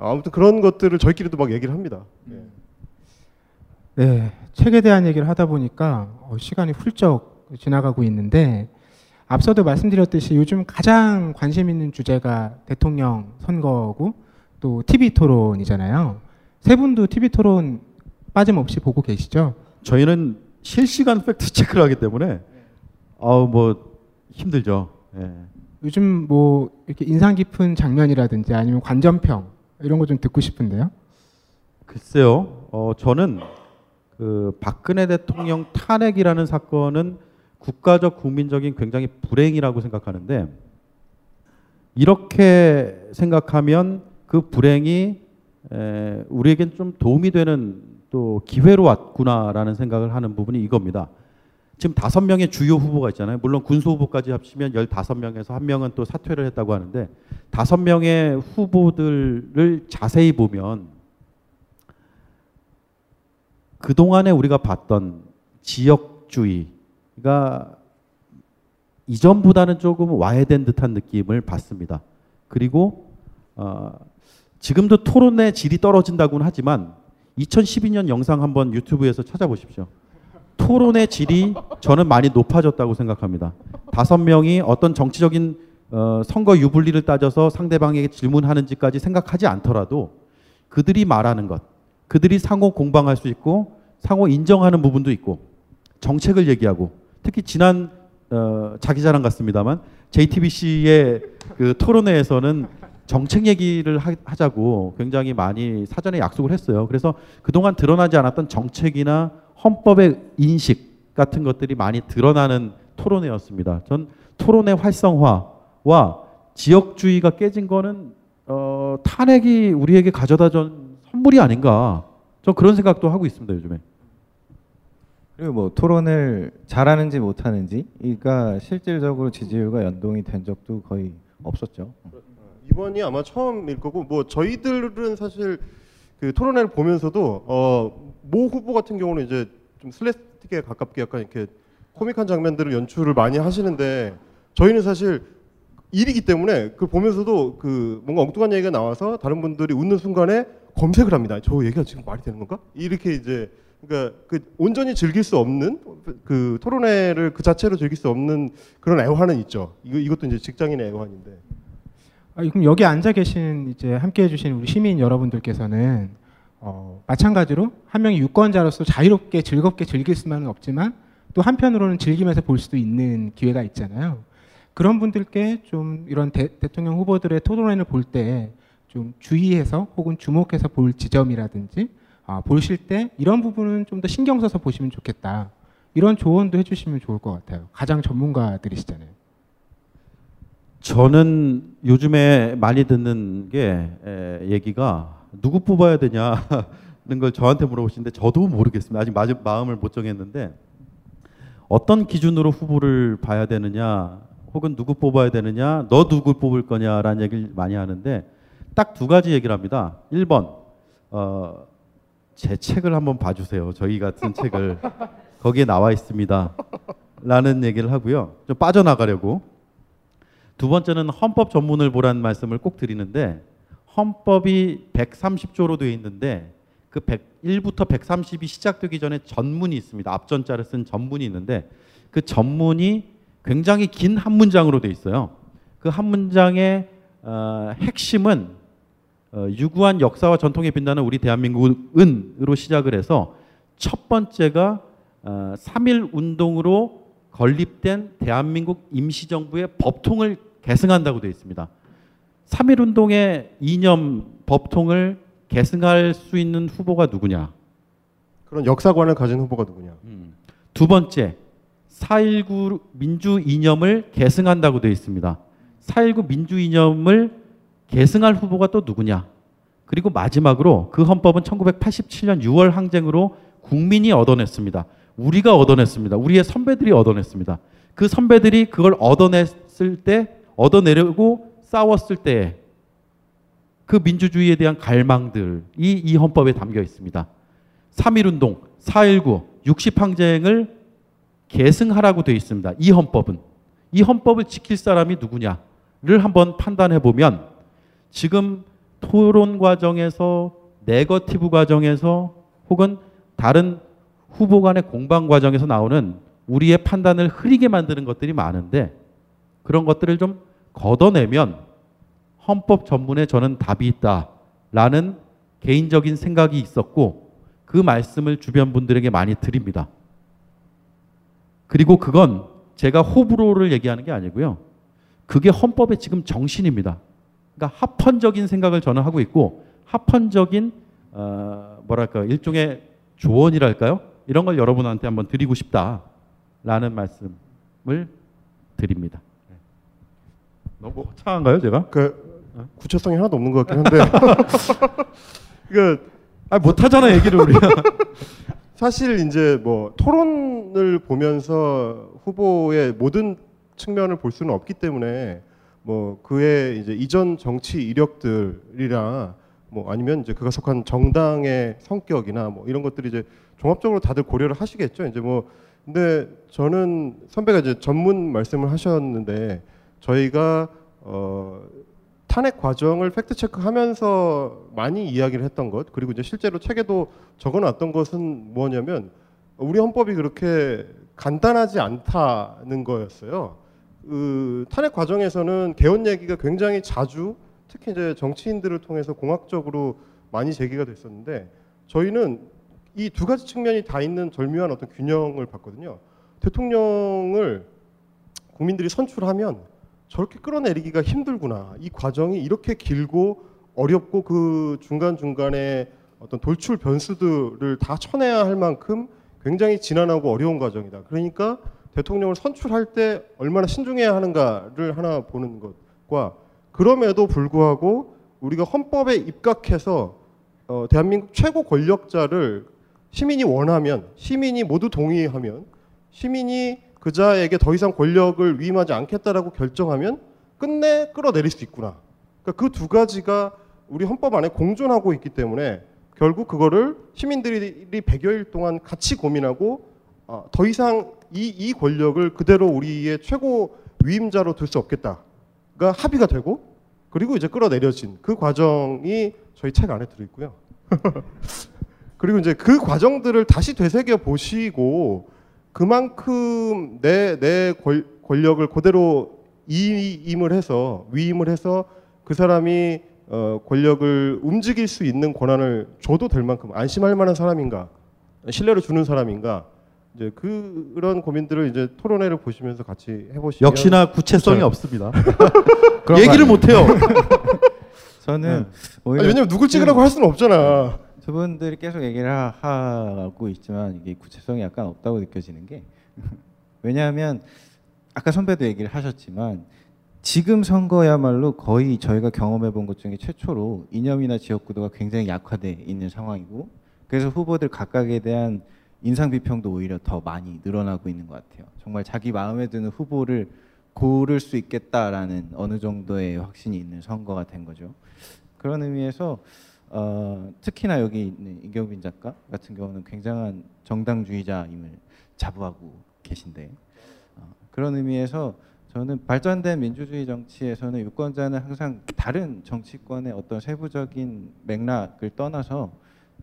아무튼 그런 것들을 저희끼리도 막 얘기를 합니다. 예. 네, 책에 대한 얘기를 하다 보니까 어, 시간이 훌쩍 지나가고 있는데 앞서도 말씀드렸듯이 요즘 가장 관심 있는 주제가 대통령 선거고 또 TV 토론이잖아요. 세 분도 TV 토론 빠짐없이 보고 계시죠? 저희는 실시간 팩트 체크를 하기 때문에 아우 뭐 힘들죠. 예. 요즘 뭐 이렇게 인상 깊은 장면이라든지 아니면 관전평 이런 거 좀 듣고 싶은데요. 글쎄요. 어, 저는 그 박근혜 대통령 탄핵이라는 사건은 국가적 국민적인 굉장히 불행이라고 생각하는데 이렇게 생각하면 그 불행이 에, 우리에겐 좀 도움이 되는 또 기회로 왔구나라는 생각을 하는 부분이 이겁니다. 지금 다섯 명의 주요 후보가 있잖아요. 물론 군수 후보까지 합치면 열다섯 명에서 한 명은 또 사퇴를 했다고 하는데 다섯 명의 후보들을 자세히 보면 그동안에 우리가 봤던 지역주의가 이전보다는 조금 와해된 듯한 느낌을 받습니다. 그리고 어, 지금도 토론의 질이 떨어진다고는 하지만 2012년 영상 한번 유튜브에서 찾아보십시오. 토론의 질이 저는 많이 높아졌다고 생각합니다. 다섯 명이 어떤 정치적인 어, 선거 유불리를 따져서 상대방에게 질문하는지까지 생각하지 않더라도 그들이 말하는 것, 그들이 상호 공방할 수 있고 상호 인정하는 부분도 있고 정책을 얘기하고 특히 지난 어, 자기 자랑 같습니다만 JTBC의 그 토론회에서는 정책 얘기를 하, 하자고 굉장히 많이 사전에 약속을 했어요. 그래서 그동안 드러나지 않았던 정책이나 헌법의 인식 같은 것들이 많이 드러나는 토론회였습니다. 전 토론의 활성화와 지역주의가 깨진 거는 어, 탄핵이 우리에게 가져다 준 선물이 아닌가. 전 그런 생각도 하고 있습니다 요즘에. 그리고 뭐 토론을 잘하는지 못하는지가 실질적으로 지지율과 연동이 된 적도 거의 없었죠. 이번이 아마 처음일 거고 뭐 저희들은 사실 그 토론회를 보면서도 어, 모 후보 같은 경우는 이제 좀 슬래스틱에 가깝게 약간 이렇게 코믹한 장면들을 연출을 많이 하시는데 저희는 사실 일이기 때문에 그걸 보면서도 그 뭔가 엉뚱한 얘기가 나와서 다른 분들이 웃는 순간에 검색을 합니다. 저 얘기가 지금 말이 되는 건가? 이렇게 이제 그러니까 그 온전히 즐길 수 없는 그 토론회를 그 자체로 즐길 수 없는 그런 애환은 있죠. 이거 이것도 이제 직장인의 애환인데. 아, 그럼 여기 앉아 계신 이제 함께 해주신 우리 시민 여러분들께서는 어, 마찬가지로 한 명의 유권자로서 자유롭게 즐겁게 즐길 수만은 없지만 또 한편으로는 즐기면서 볼 수도 있는 기회가 있잖아요. 그런 분들께 좀 이런 대, 통령 후보들의 토론회를 볼 때 좀 주의해서 혹은 주목해서 볼 지점이라든지 아, 보실 때 이런 부분은 좀 더 신경 써서 보시면 좋겠다. 이런 조언도 해주시면 좋을 것 같아요. 가장 전문가들이시잖아요. 저는 요즘에 많이 듣는 게 에, 얘기가 누구 뽑아야 되냐는 걸 저한테 물어보시는데 저도 모르겠습니다. 아직 마, 마음을 못 정했는데 어떤 기준으로 후보를 봐야 되느냐 혹은 누구 뽑아야 되느냐 너 누구 뽑을 거냐라는 얘기를 많이 하는데 딱 두 가지 얘기를 합니다. 1번 어, 제 책을 한번 봐주세요. 저희 같은 책을 거기에 나와 있습니다. 라는 얘기를 하고요. 좀 빠져나가려고 두 번째는 헌법 전문을 보라는 말씀을 꼭 드리는데 헌법이 130조로 되어 있는데 그 101부터 130이 시작되기 전에 전문이 있습니다. 앞전자를 쓴 전문이 있는데 그 전문이 굉장히 긴 한 문장으로 되어 있어요. 그 한 문장의 어, 핵심은 어, 유구한 역사와 전통에 빛나는 우리 대한민국은으로 시작을 해서 첫 번째가 어, 3.1 운동으로 건립된 대한민국 임시정부의 법통을 계승한다고 되어 있습니다. 3.1 운동의 이념 법통을 계승할 수 있는 후보가 누구냐? 그런 역사관을 가진 후보가 누구냐? 음. 두 번째, 4.19 민주 이념을 계승한다고 되어 있습니다. 4.19 민주 이념을 계승할 후보가 또 누구냐? 그리고 마지막으로 그 헌법은 1987년 6월 항쟁으로 국민이 얻어냈습니다. 우리가 얻어냈습니다. 우리의 선배들이 얻어냈습니다. 그 선배들이 그걸 얻어냈을 때, 얻어내려고 싸웠을 때 그 민주주의에 대한 갈망들이 이 헌법에 담겨 있습니다. 3.1운동, 4.19, 60항쟁을 계승하라고 되어 있습니다. 이 헌법은. 이 헌법을 지킬 사람이 누구냐를 한번 판단해 보면 지금 토론 과정에서 네거티브 과정에서 혹은 다른 후보 간의 공방 과정에서 나오는 우리의 판단을 흐리게 만드는 것들이 많은데 그런 것들을 좀 걷어내면 헌법 전문에 저는 답이 있다라는 개인적인 생각이 있었고 그 말씀을 주변 분들에게 많이 드립니다. 그리고 그건 제가 호불호를 얘기하는 게 아니고요. 그게 헌법의 지금 정신입니다. 그러니까 합헌적인 생각을 저는 하고 있고 합헌적인 어, 뭐랄까 일종의 조언이랄까요? 이런 걸 여러분한테 한번 드리고 싶다라는 말씀을 드립니다. 너무 차한가요, 제가? 그 구체성이 하나도 없는 것 같긴 한데. 그 아, 못 하잖아, 얘기를 우리가. 사실 이제 뭐 토론을 보면서 후보의 모든 측면을 볼 수는 없기 때문에 뭐 그의 이제 이전 정치 이력들이나 뭐 아니면 이제 그가 속한 정당의 성격이나 뭐 이런 것들이 이제 종합적으로 다들 고려를 하시겠죠. 이제 뭐 근데 저는 선배가 이제 전문 말씀을 하셨는데 저희가 어 탄핵 과정을 팩트 체크하면서 많이 이야기를 했던 것 그리고 이제 실제로 책에도 적어놨던 것은 뭐냐면 우리 헌법이 그렇게 간단하지 않다는 거였어요. 그 탄핵 과정에서는 개헌 얘기가 굉장히 자주 특히 이제 정치인들을 통해서 공학적으로 많이 제기가 됐었는데 저희는 이 두 가지 측면이 다 있는 절묘한 어떤 균형을 봤거든요. 대통령을 국민들이 선출하면 저렇게 끌어내리기가 힘들구나. 이 과정이 이렇게 길고 어렵고 그 중간중간에 어떤 돌출 변수들을 다 쳐내야 할 만큼 굉장히 지난하고 어려운 과정이다. 그러니까 대통령을 선출할 때 얼마나 신중해야 하는가를 하나 보는 것과 그럼에도 불구하고 우리가 헌법에 입각해서 어, 대한민국 최고 권력자를 시민이 원하면 시민이 모두 동의하면 시민이 그자에게 더 이상 권력을 위임하지 않겠다라고 결정하면 끝내 끌어내릴 수 있구나. 그러니까 그두 가지가 우리 헌법 안에 공존하고 있기 때문에 결국 그거를 시민들이 100여일 동안 같이 고민하고 어, 더 이상 이, 이 권력을 그대로 우리의 최고 위임자로 둘 수 없겠다가 합의가 되고 그리고 이제 끌어내려진 그 과정이 저희 책 안에 들어있고요. 그리고 이제 그 과정들을 다시 되새겨 보시고 그만큼 내, 내 권 력을 그대로 이임을 해서 위임을 해서 그 사람이 어, 권력을 움직일 수 있는 권한을 줘도 될 만큼 안심할 만한 사람인가 신뢰를 주는 사람인가 이제 그런 고민들을 이제 토론회를 보시면서 같이 해보시면 역시나 구체성이 괜찮아요. 없습니다. 얘기를 거못 해요. 저는 네. 오히려 아니, 왜냐면 누굴 찍으라고 할 수는 없잖아. 두 분들이 계속 얘기를 하- 하고 있지만 이게 구체성이 약간 없다고 느껴지는 게 왜냐하면 아까 선배도 얘기를 하셨지만 지금 선거야말로 거의 저희가 경험해 본 것 중에 최초로 이념이나 지역구도가 굉장히 약화돼 있는 상황이고 그래서 후보들 각각에 대한 인상 비평도 오히려 더 많이 늘어나고 있는 것 같아요. 정말 자기 마음에 드는 후보를 고를 수 있겠다라는 어느 정도의 확신이 있는 선거가 된 거죠. 그런 의미에서 어, 특히나 여기 있는 이경빈 작가 같은 경우는 굉장한 정당주의자임을 자부하고 계신데 어, 그런 의미에서 저는 발전된 민주주의 정치에서는 유권자는 항상 다른 정치권의 어떤 세부적인 맥락을 떠나서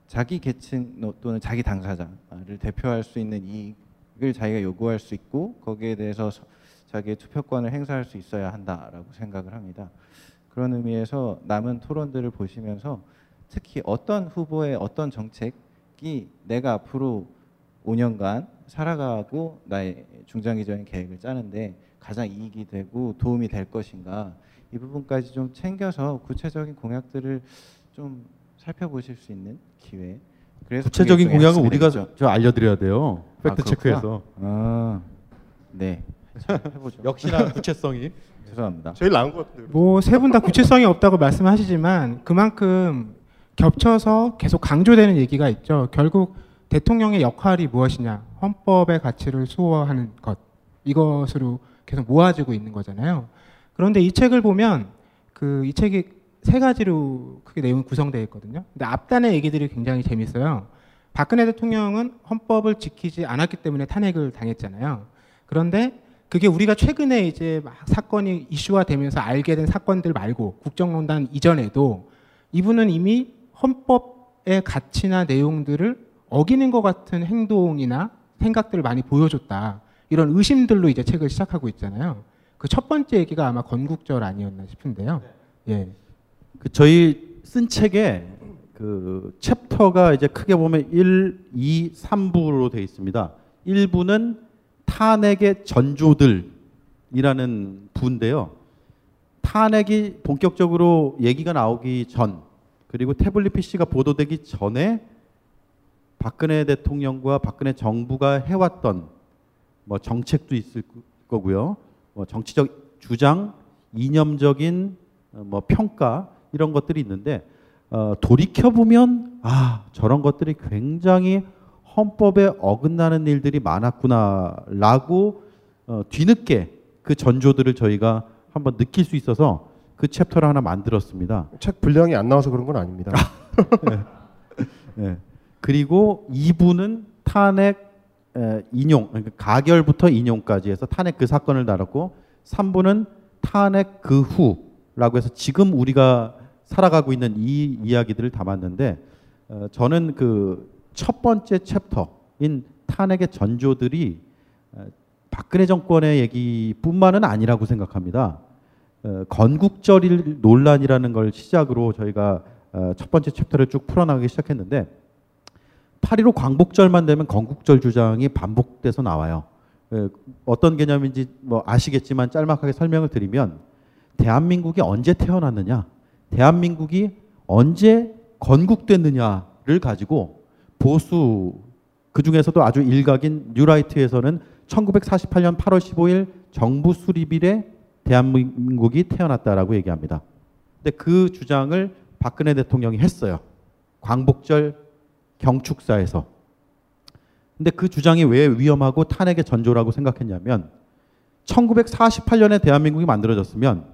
자기 계층 또는 자기 당사자를 대표할 수 있는 이익을 자기가 요구할 수 있고 거기에 대해서 서- 자기의 투표권을 행사할 수 있어야 한다라고 생각을 합니다. 그런 의미에서 남은 토론들을 보시면서 특히 어떤 후보의 어떤 정책이 내가 앞으로 5년간 살아가고 나의 중장기적인 계획을 짜는데 가장 이익이 되고 도움이 될 것인가 이 부분까지 좀 챙겨서 구체적인 공약들을 좀 살펴보실 수 있는 기회. 그래서 구체적인 공약은 좀 우리가 저 알려드려야 돼요. 아, 팩트 그렇구나. 체크해서. 아, 네. 해보죠. 역시나 구체성이. 죄송합니다. 제일 나은 것 같은데. 뭐세 분 다 구체성이 없다고 말씀하시지만 그만큼 겹쳐서 계속 강조되는 얘기가 있죠. 결국 대통령의 역할이 무엇이냐, 헌법의 가치를 수호하는 것 이것으로 계속 모아지고 있는 거잖아요. 그런데 이 책을 보면 그 이 책이 세 가지로 크게 내용이 구성되어 있거든요. 근데 앞단의 얘기들이 굉장히 재밌어요. 박근혜 대통령은 헌법을 지키지 않았기 때문에 탄핵을 당했잖아요. 그런데 그게 우리가 최근에 이제 막 사건이 이슈화 되면서 알게 된 사건들 말고 국정농단 이전에도 이분은 이미 헌법의 가치나 내용들을 어기는 것 같은 행동이나 생각들을 많이 보여줬다. 이런 의심들로 이제 책을 시작하고 있잖아요. 그 첫 번째 얘기가 아마 건국절 아니었나 싶은데요. 예. 그 저희 쓴 책에 그 챕터가 이제 크게 보면 1, 2, 3부로 되어 있습니다. 1부는 탄핵의 전조들이라는 부인데요. 탄핵이 본격적으로 얘기가 나오기 전 그리고 태블릿 PC가 보도되기 전에 박근혜 대통령과 박근혜 정부가 해왔던 뭐 정책도 있을 거고요. 뭐 정치적 주장, 이념적인 어, 뭐 평가 이런 것들이 있는데 어, 돌이켜 보면 아 저런 것들이 굉장히 헌법에 어긋나는 일들이 많았구나라고 어, 뒤늦게 그 전조들을 저희가 한번 느낄 수 있어서 그 챕터를 하나 만들었습니다. 책 분량이 안 나와서 그런 건 아닙니다. 네. 그리고 2부는 탄핵 에, 인용, 그러니까 가결부터 인용까지 해서 탄핵 그 사건을 다뤘고 3부는 탄핵 그 후라고 해서 지금 우리가 살아가고 있는 이 이야기들을 담았는데 어, 저는 그 첫 번째 챕터인 탄핵의 전조들이 어, 박근혜 정권의 얘기뿐만은 아니라고 생각합니다. 어, 건국절일 논란이라는 걸 시작으로 저희가 어, 첫 번째 챕터를 쭉 풀어나가기 시작했는데 8.15 광복절만 되면 건국절 주장이 반복돼서 나와요. 예, 어떤 개념인지 뭐 아시겠지만 짤막하게 설명을 드리면 대한민국이 언제 태어났느냐, 대한민국이 언제 건국됐느냐를 가지고 보수 그 중에서도 아주 일각인 뉴라이트에서는 1948년 8월 15일 정부 수립일에 대한민국이 태어났다라고 얘기합니다. 근데 그 주장을 박근혜 대통령이 했어요. 광복절 경축사에서. 근데 그 주장이 왜 위험하고 탄핵의 전조라고 생각했냐면 1948년에 대한민국이 만들어졌으면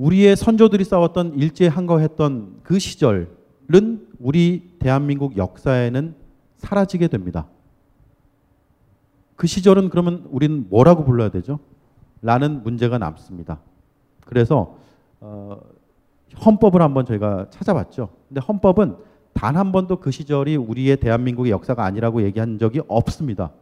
우리의 선조들이 싸웠던 일제 항거했던 그 시절은 우리 대한민국 역사에는 사라지게 됩니다. 그 시절은 그러면 우리는 뭐라고 불러야 되죠? 라는 문제가 남습니다. 그래서 어, 헌법을 한번 저희가 찾아봤죠. 근데 헌법은 단 한 번도 그 시절이 우리의 대한민국의 역사가 아니라고 얘기한 적이 없습니다.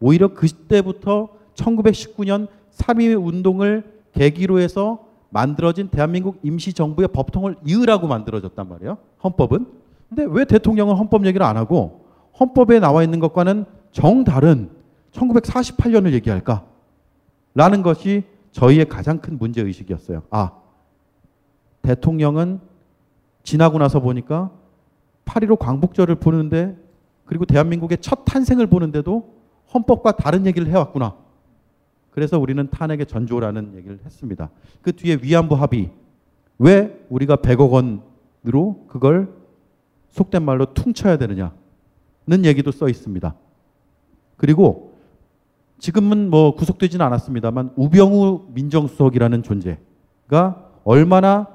오히려 그때부터 1919년 3.1 운동을 계기로 해서 만들어진 대한민국 임시정부의 법통을 이으라고 만들어졌단 말이에요. 헌법은. 근데 왜 대통령은 헌법 얘기를 안 하고 헌법에 나와 있는 것과는 정다른 1948년을 얘기할까? 라는 것이 저희의 가장 큰 문제 의식이었어요. 아, 대통령은 지나고 나서 보니까 8.15 광복절을 보는데 그리고 대한민국의 첫 탄생을 보는데도 헌법과 다른 얘기를 해왔구나. 그래서 우리는 탄핵의 전조라는 얘기를 했습니다. 그 뒤에 위안부 합의. 왜 우리가 100억 원으로 그걸 속된 말로 퉁쳐야 되느냐는 얘기도 써 있습니다. 그리고 지금은 뭐 구속되지는 않았습니다만 우병우 민정수석이라는 존재가 얼마나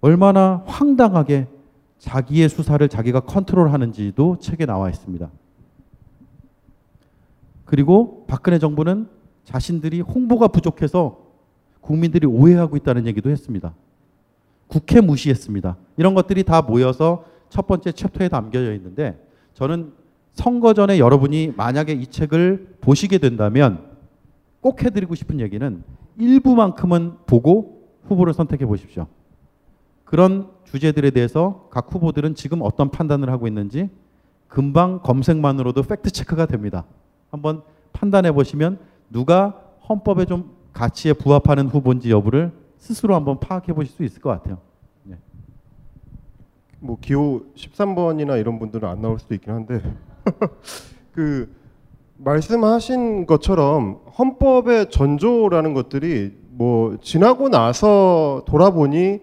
얼마나 황당하게 자기의 수사를 자기가 컨트롤하는지도 책에 나와 있습니다. 그리고 박근혜 정부는 자신들이 홍보가 부족해서 국민들이 오해하고 있다는 얘기도 했습니다. 국회 무시했습니다. 이런 것들이 다 모여서 첫 번째 챕터에 담겨져 있는데 저는 선거 전에 여러분이 만약에 이 책을 보시게 된다면 꼭 해드리고 싶은 얘기는 일부만큼은 보고 후보를 선택해 보십시오. 그런 주제들에 대해서 각 후보들은 지금 어떤 판단을 하고 있는지 금방 검색만으로도 팩트 체크가 됩니다. 한번 판단해 보시면 누가 헌법에 좀 가치에 부합하는 후보인지 여부를 스스로 한번 파악해 보실 수 있을 것 같아요. 네. 뭐 기호 13번이나 이런 분들은 안 나올 수도 있긴 한데 그 말씀하신 것처럼 헌법의 전조라는 것들이 뭐 지나고 나서 돌아보니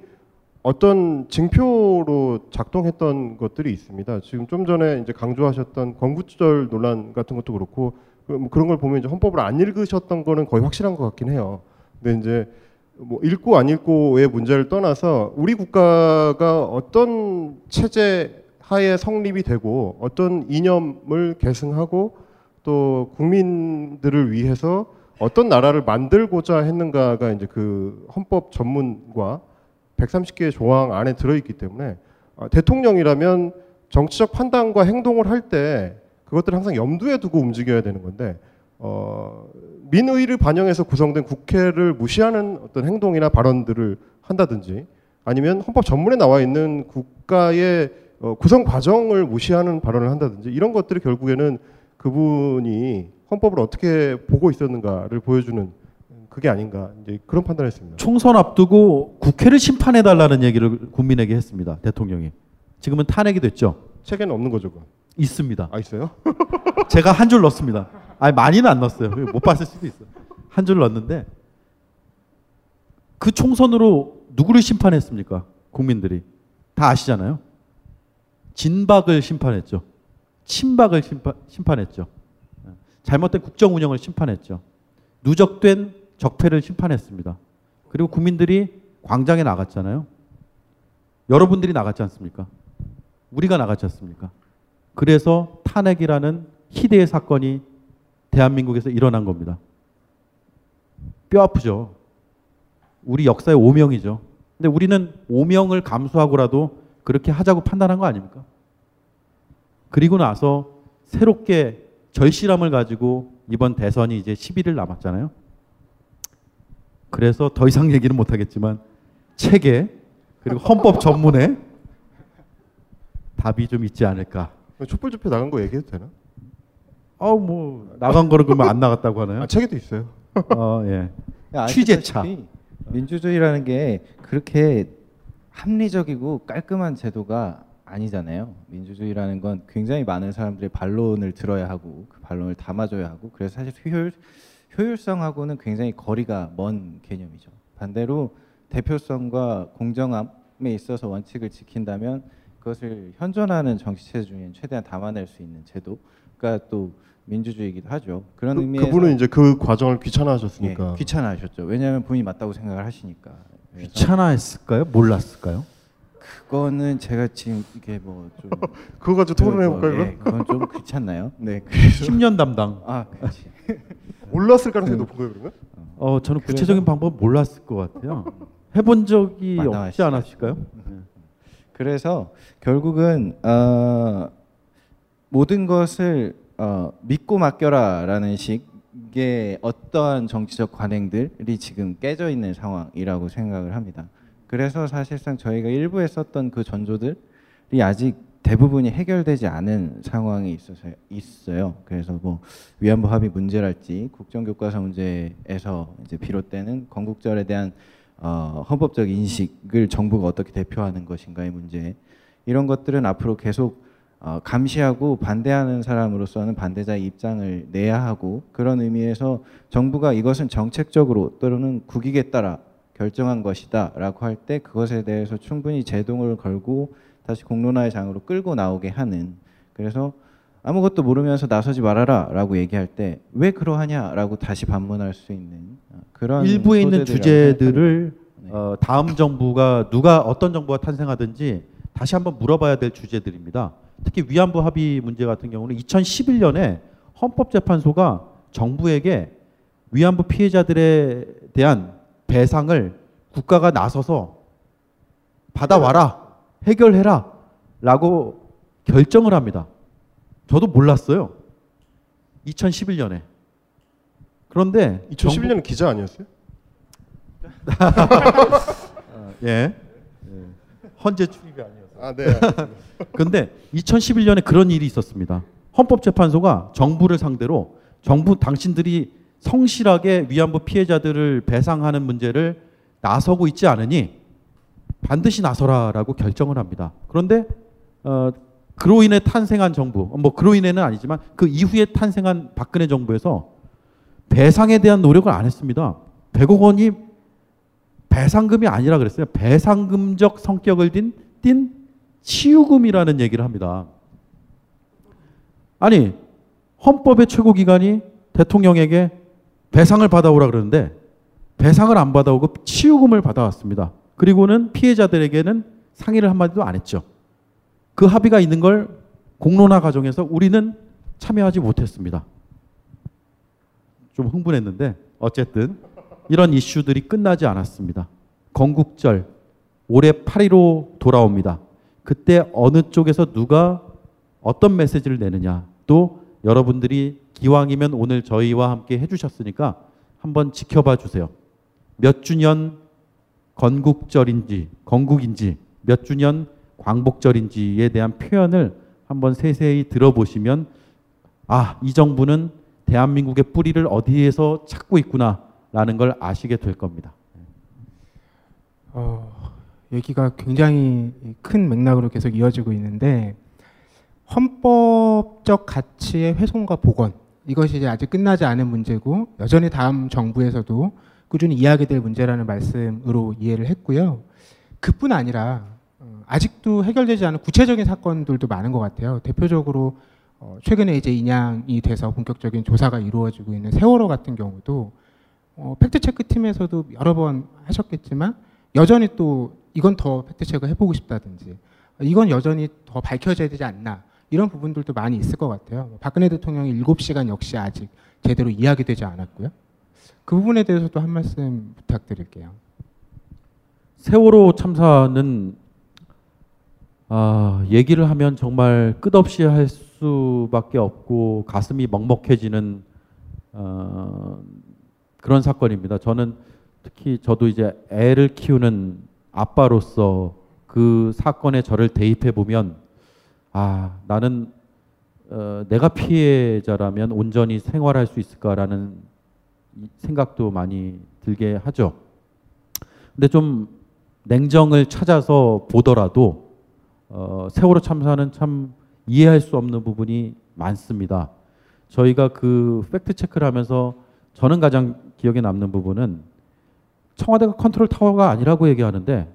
어떤 징표로 작동했던 것들이 있습니다. 지금 좀 전에 이제 강조하셨던 건국절 논란 같은 것도 그렇고 그- 뭐 그런 걸 보면 이제 헌법을 안 읽으셨던 거는 거의 확실한 것 같긴 해요. 근데 이제 뭐 읽고 안 읽고의 문제를 떠나서 우리 국가가 어떤 체제 하에 성립이 되고 어떤 이념을 계승하고 또 국민들을 위해서 어떤 나라를 만들고자 했는가가 이제 그 헌법 전문과 130개의 조항 안에 들어있기 때문에 어, 대통령이라면 정치적 판단과 행동을 할 때 그것들을 항상 염두에 두고 움직여야 되는 건데 어, 민의를 반영해서 구성된 국회를 무시하는 어떤 행동이나 발언들을 한다든지 아니면 헌법 전문에 나와 있는 국가의 어, 구성 과정을 무시하는 발언을 한다든지 이런 것들이 결국에는 그분이 헌법을 어떻게 보고 있었는가를 보여주는 그게 아닌가 이제 그런 판단을 했습니다. 총선 앞두고 국회를 심판해 달라는 얘기를 국민에게 했습니다. 대통령이. 지금은 탄핵이 됐죠. 책에는 없는 거죠, 그건. 있습니다. 아 있어요? 제가 한 줄 넣습니다. 아니 많이는 안 넣었어요. 못 봤을 수도 있어. 한 줄 넣었는데 그 총선으로 누구를 심판했습니까? 국민들이 다 아시잖아요. 진박을 심판했죠. 친박을 심판, 심판했죠. 잘못된 국정 운영을 심판했죠. 누적된 적폐를 심판했습니다. 그리고 국민들이 광장에 나갔잖아요. 여러분들이 나갔지 않습니까? 우리가 나갔지 않습니까? 그래서 탄핵이라는 희대의 사건이 대한민국에서 일어난 겁니다. 뼈 아프죠. 우리 역사의 오명이죠. 근데 우리는 오명을 감수하고라도 그렇게 하자고 판단한 거 아닙니까? 그리고 나서 새롭게 절실함을 가지고 이번 대선이 이제 10일을 남았잖아요. 그래서 더 이상 얘기는 못 하겠지만 책에 그리고 헌법 전문에 답이 좀 있지 않을까. 촛불 집회 나간 거 얘기해도 되나? 아우 뭐 나간 거는 그러면 안 나갔다고 하나요? 아, 책에도 있어요. 어 예. 취재차. 민주주의라는 게 그렇게 합리적이고 깔끔한 제도가 아니잖아요. 민주주의라는 건 굉장히 많은 사람들의 반론을 들어야 하고 그 반론을 담아줘야 하고 그래서 사실 효율 효율성하고는 굉장히 거리가 먼 개념이죠. 반대로 대표성과 공정함에 있어서 원칙을 지킨다면 그것을 현존하는 정치 체제 중에 최대한 담아낼 수 있는 제도가 또 민주주의이기도 하죠. 그런 그, 의미에서 그분은 이제 그 과정을 귀찮아하셨으니까 예, 귀찮아하셨죠. 왜냐하면 본인이 맞다고 생각을 하시니까. 귀찮아했을까요? 몰랐을까요? 그거는 제가 지금 이게 뭐 좀 그거 가지고 토론해 볼까요? 그럼? 예, 그건 좀 귀찮나요? 네. 그래서 10년 담당. 아, 그렇지. 몰랐을 가능성이 높은 거예요, 그러면? 어 저는 구체적인 방법 몰랐을 것 같아요. 해본 적이 없지. 않았을까요? 그래서 결국은 어, 모든 것을 어, 믿고 맡겨라라는 식의 어떠한 정치적 관행들이 지금 깨져 있는 상황이라고 생각을 합니다. 그래서 사실상 저희가 일부에 썼던 그 전조들이 아직 대부분이 해결되지 않은 상황이 있어서 있어요. 그래서 뭐 위안부 합의 문제랄지 국정교과서 문제에서 이제 비롯되는 건국절에 대한 어, 헌법적 인식을 정부가 어떻게 대표하는 것인가의 문제 이런 것들은 앞으로 계속 어, 감시하고 반대하는 사람으로서는 반대자의 입장을 내야 하고 그런 의미에서 정부가 이것은 정책적으로 또는 국익에 따라 결정한 것이다라고 할 때 그것에 대해서 충분히 제동을 걸고 다시 공론화의 장으로 끌고 나오게 하는 그래서 아무것도 모르면서 나서지 말아라라고 얘기할 때 왜 그러하냐라고 다시 반문할 수 있는 어, 그런 일부에 있는 주제들을 네. 어, 다음 정부가 누가 어떤 정부가 탄생하든지 다시 한번 물어봐야 될 주제들입니다. 특히 위안부 합의 문제 같은 경우는 2011년에 헌법재판소가 정부에게 위안부 피해자들에 대한 배상을 국가가 나서서 받아와라 해결해라 라고 결정을 합니다. 저도 몰랐어요. 2011년에. 그런데 2011년은 기자 아니었어요? 예. 예. 헌재 출입이 아니었어요. 아, 네. 근데 2011년에 그런 일이 있었습니다. 헌법재판소가 정부를 상대로 정부 당신들이 성실하게 위안부 피해자들을 배상하는 문제를 나서고 있지 않으니 반드시 나서라라고 결정을 합니다. 그런데 어, 그로 인해 탄생한 정부, 뭐 그로 인해는 아니지만 그 이후에 탄생한 박근혜 정부에서 배상에 대한 노력을 안 했습니다. 100억 원이 배상금이 아니라 그랬어요. 배상금적 성격을 띤, 띤 치유금이라는 얘기를 합니다. 아니, 헌법의 최고기관이 대통령에게 배상을 받아오라 그러는데 배상을 안 받아오고 치유금을 받아왔습니다. 그리고는 피해자들에게는 상의를 한마디도 안 했죠. 그 합의가 있는 걸 공론화 과정에서 우리는 참여하지 못했습니다. 좀 흥분했는데 어쨌든 이런 이슈들이 끝나지 않았습니다. 건국절 올해 8.15 돌아옵니다. 그때 어느 쪽에서 누가 어떤 메시지를 내느냐 또 여러분들이 기왕이면 오늘 저희와 함께 해주셨으니까 한번 지켜봐 주세요. 몇 주년 건국절인지 건국인지 몇 주년 광복절인지에 대한 표현을 한번 세세히 들어보시면 아, 이 정부는 대한민국의 뿌리를 어디에서 찾고 있구나라는 걸 아시게 될 겁니다. 어, 얘기가 굉장히 큰 맥락으로 계속 이어지고 있는데 헌법적 가치의 훼손과 복원 이것이 이제 아직 끝나지 않은 문제고 여전히 다음 정부에서도 꾸준히 이야기될 문제라는 말씀으로 이해를 했고요. 그뿐 아니라 어, 아직도 해결되지 않은 구체적인 사건들도 많은 것 같아요. 대표적으로 어, 최근에 이제 인양이 돼서 본격적인 조사가 이루어지고 있는 세월호 같은 경우도 어, 팩트체크 팀에서도 여러 번 하셨겠지만 여전히 또 이건 더 팩트체크 해보고 싶다든지 이건 여전히 더 밝혀져야 되지 않나 이런 부분들도 많이 있을 것 같아요. 뭐 박근혜 대통령의 7시간 역시 아직 제대로 이야기되지 않았고요. 그 부분에 대해서도 한 말씀 부탁드릴게요. 세월호 참사는 아, 얘기를 하면 정말 끝없이 할 수밖에 없고 가슴이 먹먹해지는 어, 그런 사건입니다. 저는 특히 저도 이제 애를 키우는 아빠로서 그 사건에 저를 대입해 보면 아 나는 어, 내가 피해자라면 온전히 생활할 수 있을까라는 이 생각도 많이 들게 하죠. 근데 좀 냉정을 찾아서 보더라도 어, 세월호 참사는 참 이해할 수 없는 부분이 많습니다. 저희가 그 팩트 체크를 하면서 저는 가장 기억에 남는 부분은 청와대가 컨트롤 타워가 아니라고 얘기하는데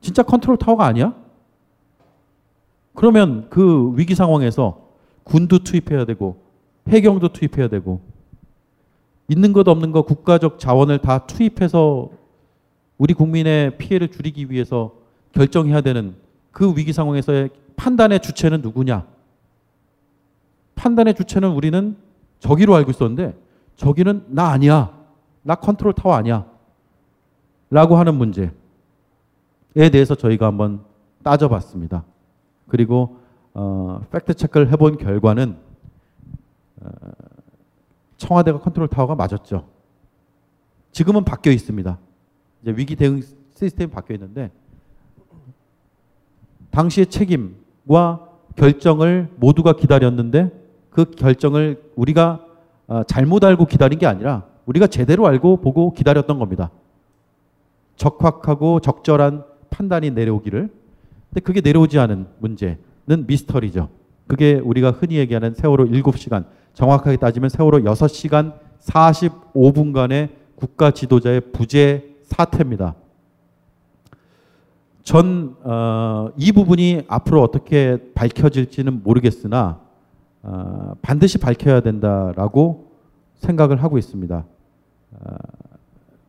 진짜 컨트롤 타워가 아니야? 그러면 그 위기 상황에서 군도 투입해야 되고 해경도 투입해야 되고 있는 것 없는 것 국가적 자원을 다 투입해서 우리 국민의 피해를 줄이기 위해서 결정해야 되는 그 위기 상황에서의 판단의 주체는 누구냐? 판단의 주체는 우리는 저기로 알고 있었는데 저기는 나 아니야. 나 컨트롤 타워 아니야. 라고 하는 문제에 대해서 저희가 한번 따져봤습니다. 그리고 어, 팩트 체크를 해본 결과는 어, 청와대가 컨트롤 타워가 맞았죠. 지금은 바뀌어 있습니다. 이제 위기 대응 시스템이 바뀌어 있는데 당시의 책임 판단과 결정을 모두가 기다렸는데 그 결정을 우리가 어, 잘못 알고 기다린 게 아니라 우리가 제대로 알고 보고 기다렸던 겁니다. 적확하고 적절한 판단이 내려오기를. 근데 그게 내려오지 않은 문제는 미스터리죠. 그게 우리가 흔히 얘기하는 세월호 7시간, 정확하게 따지면 세월호 6시간 45분간의 국가 지도자의 부재 사태입니다. 전, 어, 이 부분이 앞으로 어떻게 밝혀질지는 모르겠으나, 어, 반드시 밝혀야 된다라고 생각을 하고 있습니다. 어,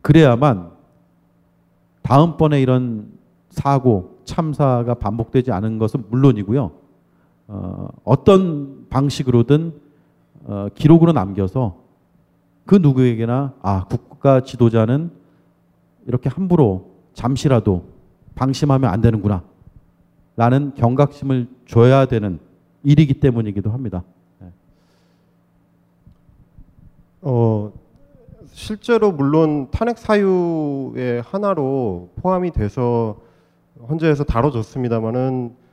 그래야만 다음번에 이런 사고, 참사가 반복되지 않은 것은 물론이고요. 어, 어떤 방식으로든 어, 기록으로 남겨서 그 누구에게나 아 국가 지도자는 이렇게 함부로 잠시라도 방심하면 안 되는구나 라는 경각심을 줘야 되는 일이기 때문이기도 합니다. 네. 어, 실제로 물론 탄핵 사유의 하나로 포함이 돼서 헌재에서 다뤄졌습니다만은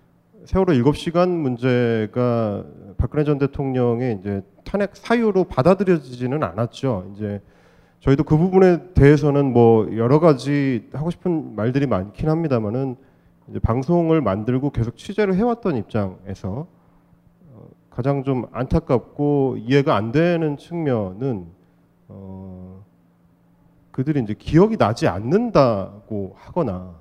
세월호 7시간 문제가 박근혜 전 대통령의 이제 탄핵 사유로 받아들여지지는 않았죠. 이제 저희도 그 부분에 대해서는 뭐 여러 가지 하고 싶은 말들이 많긴 합니다만은 이제 방송을 만들고 계속 취재를 해왔던 입장에서 어, 가장 좀 안타깝고 이해가 안 되는 측면은 어, 그들이 이제 기억이 나지 않는다고 하거나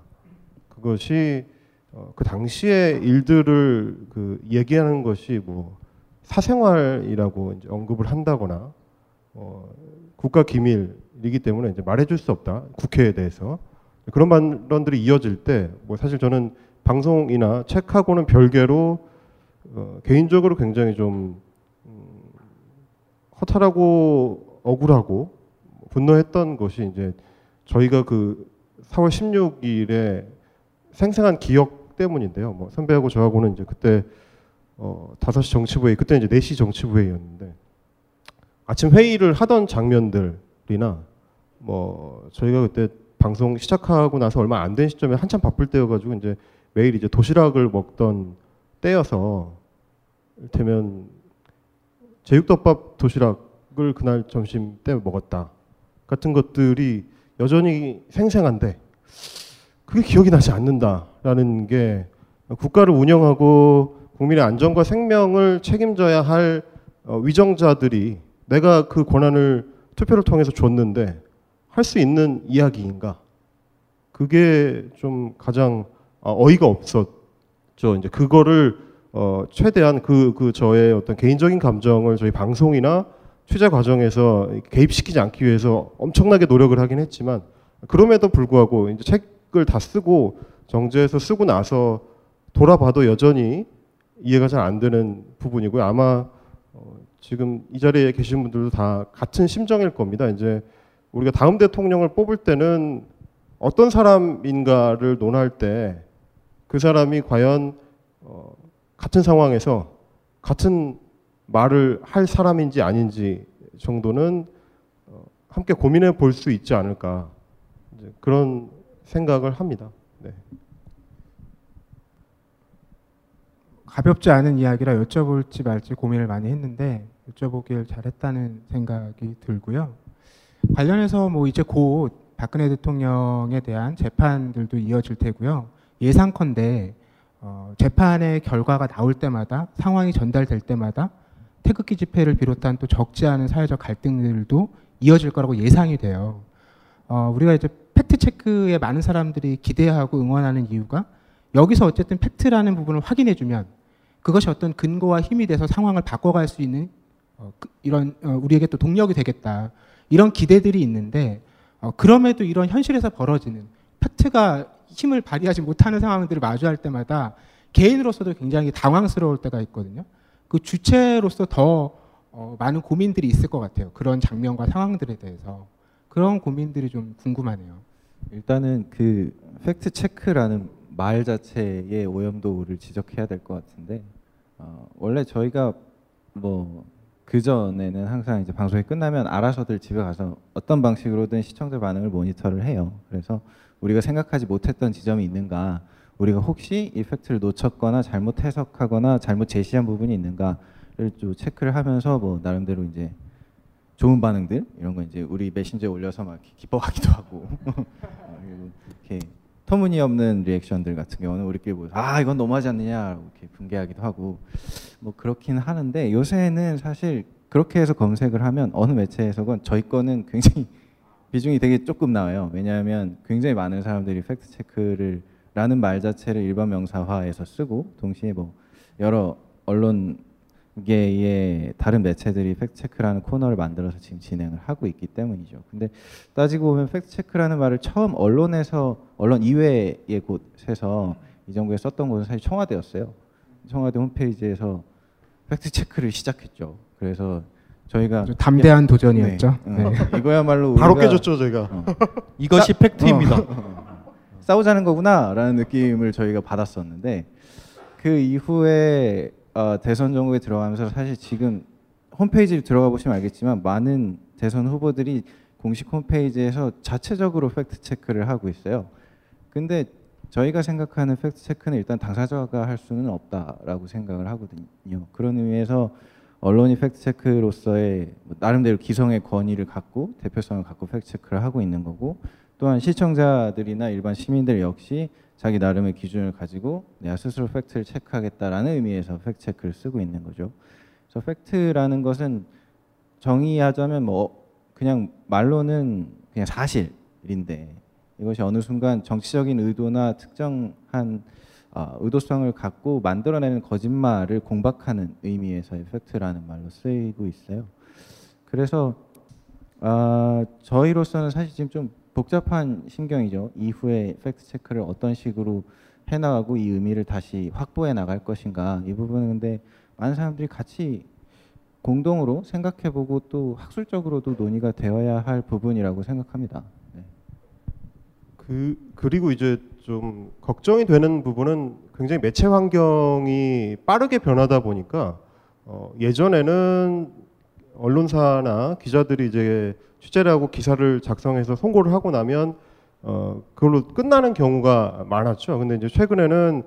그것이 어, 그 당시의 일들을 그 얘기하는 것이 뭐 사생활이라고 이제 언급을 한다거나 어, 국가 기밀이기 때문에 이제 말해줄 수 없다 국회에 대해서. 그런 반론들이 이어질 때 뭐 사실 저는 방송이나 책하고는 별개로 어, 개인적으로 굉장히 좀 음, 허탈하고 억울하고 분노했던 것이 이제 저희가 그 4월 16일에 생생한 기억 때문인데요. 뭐 선배하고 저하고는 이제 그때 어 5시 정치부회의 그때 이제 4시 정치부회의였는데 아침 회의를 하던 장면들이나 뭐 저희가 그때 방송 시작하고 나서 얼마 안 된 시점에 한참 바쁠 때여가지고 이제 매일 이제 도시락을 먹던 때여서 이를테면 제육덮밥 도시락을 그날 점심 때 먹었다 같은 것들이 여전히 생생한데 그게 기억이 나지 않는다라는 게 국가를 운영하고 국민의 안전과 생명을 책임져야 할 어, 위정자들이 내가 그 권한을 투표를 통해서 줬는데 할 수 있는 이야기인가? 그게 좀 가장 어, 어이가 없었죠. 이제 그거를 어, 최대한 그, 그 저의 어떤 개인적인 감정을 저희 방송이나 취재 과정에서 개입시키지 않기 위해서 엄청나게 노력을 하긴 했지만 그럼에도 불구하고 이제 책 을 다 쓰고 정제해서 쓰고 나서 돌아봐도 여전히 이해가 잘 안 되는 부분이고요. 아마 어, 지금 이 자리에 계신 분들도 다 같은 심정일 겁니다. 이제 우리가 다음 대통령을 뽑을 때는 어떤 사람인가를 논할 때 그 사람이 과연 어, 같은 상황에서 같은 말을 할 사람인지 아닌지 정도는 어, 함께 고민해 볼 수 있지 않을까 그런 생각을 합니다. 네. 가볍지 않은 이야기라 여쭤볼지 말지 고민을 많이 했는데 여쭤보길 잘했다는 생각이 들고요. 관련해서 뭐 이제 곧 박근혜 대통령에 대한 재판들도 이어질 테고요. 예상컨대 어, 재판의 결과가 나올 때마다 상황이 전달될 때마다 태극기 집회를 비롯한 또 적지 않은 사회적 갈등들도 이어질 거라고 예상이 돼요. 어, 우리가 이제 팩트 체크에 많은 사람들이 기대하고 응원하는 이유가 여기서 어쨌든 팩트라는 부분을 확인해주면 그것이 어떤 근거와 힘이 돼서 상황을 바꿔갈 수 있는 어, 그, 이런 어, 우리에게 또 동력이 되겠다 이런 기대들이 있는데 어, 그럼에도 이런 현실에서 벌어지는 팩트가 힘을 발휘하지 못하는 상황들을 마주할 때마다 개인으로서도 굉장히 당황스러울 때가 있거든요. 그 주체로서 더 어, 많은 고민들이 있을 것 같아요. 그런 장면과 상황들에 대해서 그런 고민들이 좀 궁금하네요. 일단은 그 팩트 체크라는 말 자체의 오염도를 지적해야 될 것 같은데 어, 원래 저희가 뭐 그 전에는 항상 이제 방송이 끝나면 알아서들 집에 가서 어떤 방식으로든 시청자 반응을 모니터를 해요. 그래서 우리가 생각하지 못했던 지점이 있는가 우리가 혹시 이 팩트를 놓쳤거나 잘못 해석하거나 잘못 제시한 부분이 있는가를 좀 체크를 하면서 뭐 나름대로 이제 좋은 반응들? 이런 거 이제 우리 메신저에 올려서 막 기뻐하기도 하고. 이렇게 터무니없는 리액션들 같은 경우는 우리끼리 모여서 아 이건 너무하지 않느냐라고 이렇게 분개하기도 하고. 뭐 그렇긴 하는데 요새는 사실 그렇게 해서 검색을 하면 어느 매체에서건 저희 거는 굉장히 비중이 되게 조금 나와요. 왜냐하면 굉장히 많은 사람들이 팩트 체크를 라는 말 자체를 일반 명사화해서 쓰고 동시에 뭐 여러 언론계 의 다른 매체들이 팩트 체크라는 코너를 만들어서 지금 진행을 하고 있기 때문이죠. 근데 따지고 보면 팩트 체크라는 말을 처음 언론에서 언론 이외의 곳에서 이 정부에 썼던 곳은 사실 청와대였어요. 청와대 홈페이지에서 팩트 체크를 시작했죠. 그래서 저희가 담대한 도전이었죠. 네. 어, 네. 이거야말로 바로 우리가- 깨졌죠 저희가. 어. 이것이 팩트입니다. 싸우자는 거구나라는 느낌을 저희가 받았었는데 그 이후에 어, 대선 정국에 들어가면서 사실 지금 홈페이지를 들어가 보시면 알겠지만 많은 대선 후보들이 공식 홈페이지에서 자체적으로 팩트 체크를 하고 있어요. 근데 저희가 생각하는 팩트 체크는 일단 당사자가 할 수는 없다라고 생각을 하거든요. 그런 의미에서 언론이 팩트 체크로서의 뭐 나름대로 기성의 권위를 갖고 대표성을 갖고 팩트 체크를 하고 있는 거고 또한 시청자들이나 일반 시민들 역시 자기 나름의 기준을 가지고 내가 스스로 팩트를 체크하겠다라는 의미에서 팩트 체크를 쓰고 있는 거죠. 그래서 팩트라는 것은 정의하자면 뭐 그냥 말로는 그냥 사실인데 이것이 어느 순간 정치적인 의도나 특정한 어, 의도성을 갖고 만들어내는 거짓말을 공박하는 의미에서의 팩트라는 말로 쓰이고 있어요. 그래서 아, 저희로서는 사실 지금 좀 복잡한 심경이죠. 이후에 팩트 체크를 어떤 식으로 해나가고 이 의미를 다시 확보해 나갈 것인가 이 부분은 근데 많은 사람들이 같이 공동으로 생각해보고 또 학술적으로도 논의가 되어야 할 부분이라고 생각합니다. 네. 그 그리고 이제 좀 걱정이 되는 부분은 굉장히 매체 환경이 빠르게 변하다 보니까 어, 예전에는 언론사나 기자들이 이제 취재를 하고 기사를 작성해서 송고를 하고 나면 어, 그걸로 끝나는 경우가 많았죠. 근데 이제 최근에는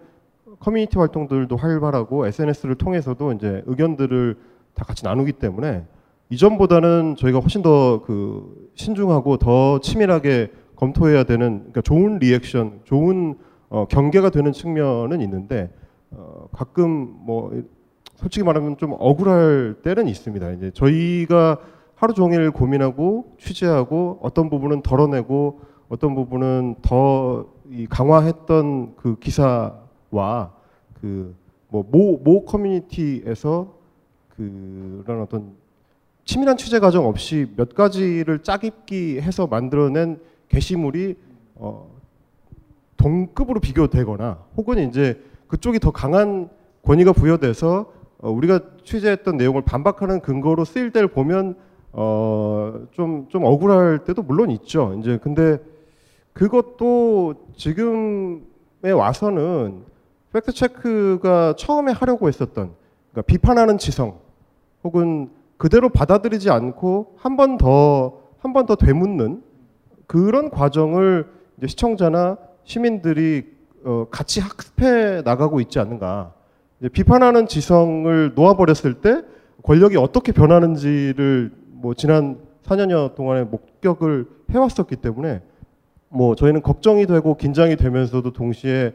커뮤니티 활동들도 활발하고 SNS를 통해서도 이제 의견들을 다 같이 나누기 때문에 이전보다는 저희가 훨씬 더 그 신중하고 더 치밀하게 검토해야 되는 그러니까 좋은 리액션, 좋은 어, 경계가 되는 측면은 있는데 어, 가끔 뭐 솔직히 말하면 좀 억울할 때는 있습니다. 이제 저희가 하루 종일 고민하고 취재하고 어떤 부분은 덜어내고 어떤 부분은 더이 강화했던 그 기사와 그뭐모 모 커뮤니티에서 그런 어떤 치밀한 취재 과정 없이 몇 가지를 짜깁기 해서 만들어낸 게시물이 어, 동급으로 비교되거나 혹은 이제 그쪽이 더 강한 권위가 부여돼서 어, 우리가 취재했던 내용을 반박하는 근거로 쓰일 때를 보면 어, 좀, 좀 억울할 때도 물론 있죠. 이제 근데 그것도 지금에 와서는 팩트 체크가 처음에 하려고 했었던 그러니까 비판하는 지성 혹은 그대로 받아들이지 않고 한 번 더 한 번 더 되묻는 그런 과정을 이제 시청자나 시민들이 어, 같이 학습해 나가고 있지 않는가. 비판하는 지성을 놓아버렸을 때 권력이 어떻게 변하는지를 뭐 지난 4년여 동안의 목격을 해왔었기 때문에 뭐 저희는 걱정이 되고 긴장이 되면서도 동시에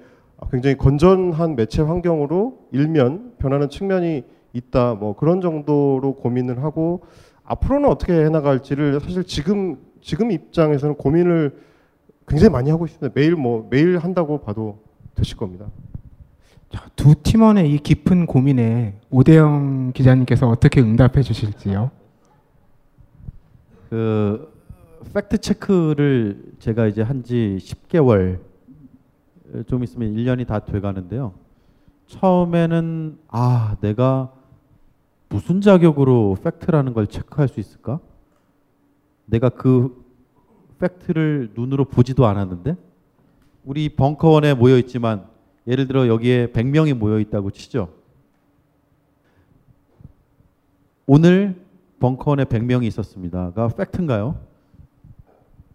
굉장히 건전한 매체 환경으로 일면 변하는 측면이 있다 뭐 그런 정도로 고민을 하고 앞으로는 어떻게 해나갈지를 사실 지금 지금 입장에서는 고민을 굉장히 많이 하고 있습니다. 매일 뭐 매일 한다고 봐도 되실 겁니다. 자, 두 팀원의 이 깊은 고민에 오대영 기자님께서 어떻게 응답해 주실지요? 그 팩트 체크를 제가 이제 한 지 10개월 좀 있으면 1년이 다 돼 가는데요. 처음에는 아, 내가 무슨 자격으로 팩트라는 걸 체크할 수 있을까? 내가 그 팩트를 눈으로 보지도 않았는데 우리 벙커원에 모여 있지만 예를 들어 여기에 100명이 모여 있다고 치죠. 오늘 벙커원에 100명이 있었습니다가 팩트인가요?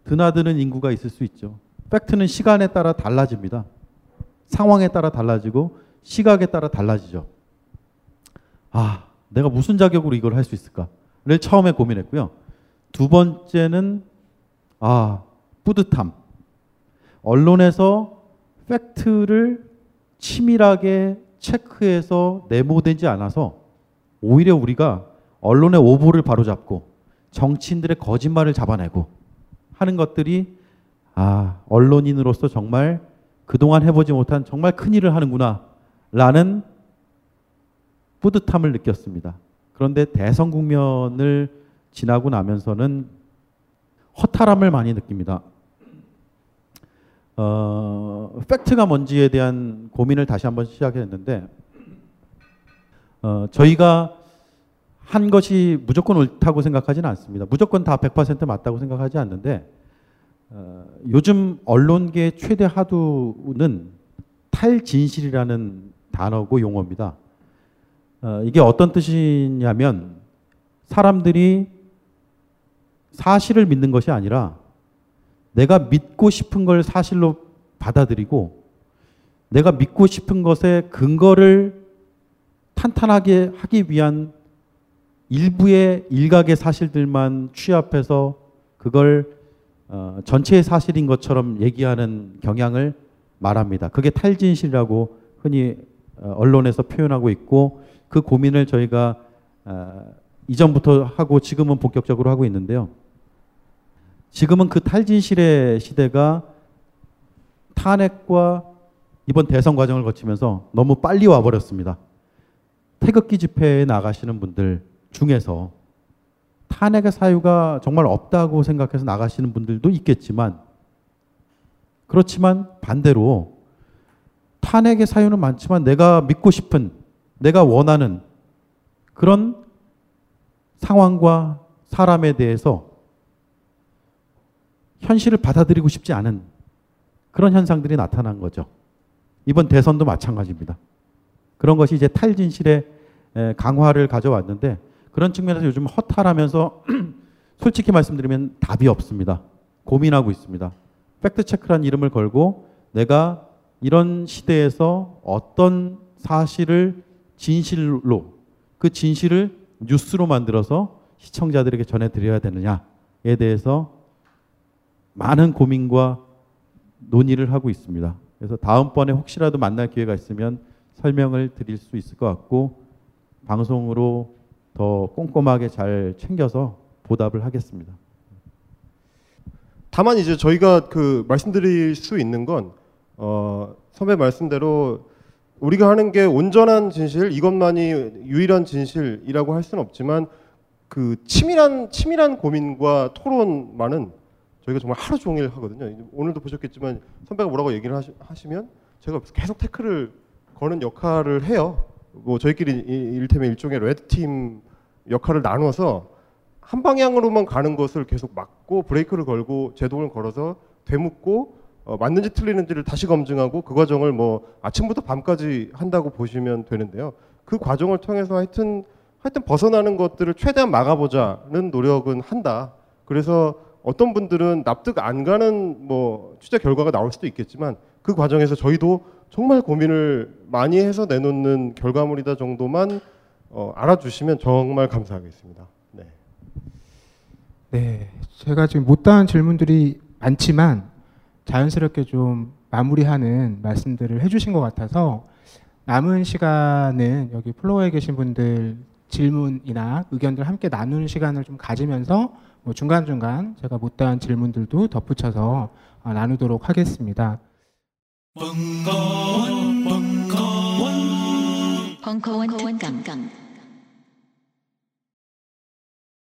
드나드는 인구가 있을 수 있죠. 팩트는 시간에 따라 달라집니다. 상황에 따라 달라지고 시각에 따라 달라지죠. 아, 내가 무슨 자격으로 이걸 할 수 있을까를 처음에 고민했고요. 두 번째는 아, 뿌듯함. 언론에서 팩트를 치밀하게 체크해서 내모되지 않아서 오히려 우리가 언론의 오보를 바로잡고 정치인들의 거짓말을 잡아내고 하는 것들이 아, 언론인으로서 정말 그동안 해보지 못한 정말 큰 일을 하는구나 라는 뿌듯함을 느꼈습니다. 그런데 대선 국면을 지나고 나면서는 허탈함을 많이 느낍니다. 어, 팩트가 뭔지에 대한 고민을 다시 한번 시작했는데 어, 저희가 한 것이 무조건 옳다고 생각하지는 않습니다. 무조건 다 100% 맞다고 생각하지 않는데 어, 요즘 언론계 최대 하두는 탈진실이라는 단어고 용어입니다. 어, 이게 어떤 뜻이냐면 사람들이 사실을 믿는 것이 아니라 내가 믿고 싶은 걸 사실로 받아들이고 내가 믿고 싶은 것의 근거를 탄탄하게 하기 위한 일부의 일각의 사실들만 취합해서 그걸 어, 전체의 사실인 것처럼 얘기하는 경향을 말합니다. 그게 탈진실이라고 흔히 어, 언론에서 표현하고 있고 그 고민을 저희가 어, 이전부터 하고 지금은 본격적으로 하고 있는데요. 지금은 그 탈진실의 시대가 탄핵과 이번 대선 과정을 거치면서 너무 빨리 와버렸습니다. 태극기 집회에 나가시는 분들 중에서 탄핵의 사유가 정말 없다고 생각해서 나가시는 분들도 있겠지만 그렇지만 반대로 탄핵의 사유는 많지만 내가 믿고 싶은 내가 원하는 그런 상황과 사람에 대해서 현실을 받아들이고 싶지 않은 그런 현상들이 나타난 거죠. 이번 대선도 마찬가지입니다. 그런 것이 이제 탈진실의 강화를 가져왔는데 그런 측면에서 요즘 허탈하면서 솔직히 말씀드리면 답이 없습니다. 고민하고 있습니다. 팩트체크란 이름을 걸고 내가 이런 시대에서 어떤 사실을 진실로 그 진실을 뉴스로 만들어서 시청자들에게 전해드려야 되느냐에 대해서 많은 고민과 논의를 하고 있습니다. 그래서 다음번에 혹시라도 만날 기회가 있으면 설명을 드릴 수 있을 것 같고 방송으로 더 꼼꼼하게 잘 챙겨서 보답을 하겠습니다. 다만 이제 저희가 그 말씀드릴 수 있는 건 어, 선배 말씀대로 우리가 하는 게 온전한 진실 이것만이 유일한 진실이라고 할 수는 없지만 그 치밀한 치밀한 고민과 토론만은 저희가 정말 하루 종일 하거든요. 오늘도 보셨겠지만 선배가 뭐라고 얘기를 하시, 면 제가 계속 태클을 거는 역할을 해요. 뭐 저희끼리 일테면 일종의 레드팀 역할을 나눠서 한 방향으로만 가는 것을 계속 막고 브레이크를 걸고 제동을 걸어서 되묻고 어, 맞는지 틀리는지를 다시 검증하고 그 과정을 뭐 아침부터 밤까지 한다고 보시면 되는데요. 그 과정을 통해서 하여튼 하여튼 벗어나는 것들을 최대한 막아보자는 노력은 한다. 그래서 어떤 분들은 납득 안 가는 뭐 취재 결과가 나올 수도 있겠지만 그 과정에서 저희도 정말 고민을 많이 해서 내놓는 결과물이다 정도만 어, 알아주시면 정말 감사하겠습니다. 네. 네, 제가 지금 못다한 질문들이 많지만 자연스럽게 좀 마무리하는 말씀들을 해주신 것 같아서 남은 시간은 여기 플로어에 계신 분들 질문이나 의견들 함께 나누는 시간을 좀 가지면서 뭐 중간중간 제가 못다한 질문들도 덧붙여서 어, 나누도록 하겠습니다. 벙커원, 벙커원, 벙커원 특강.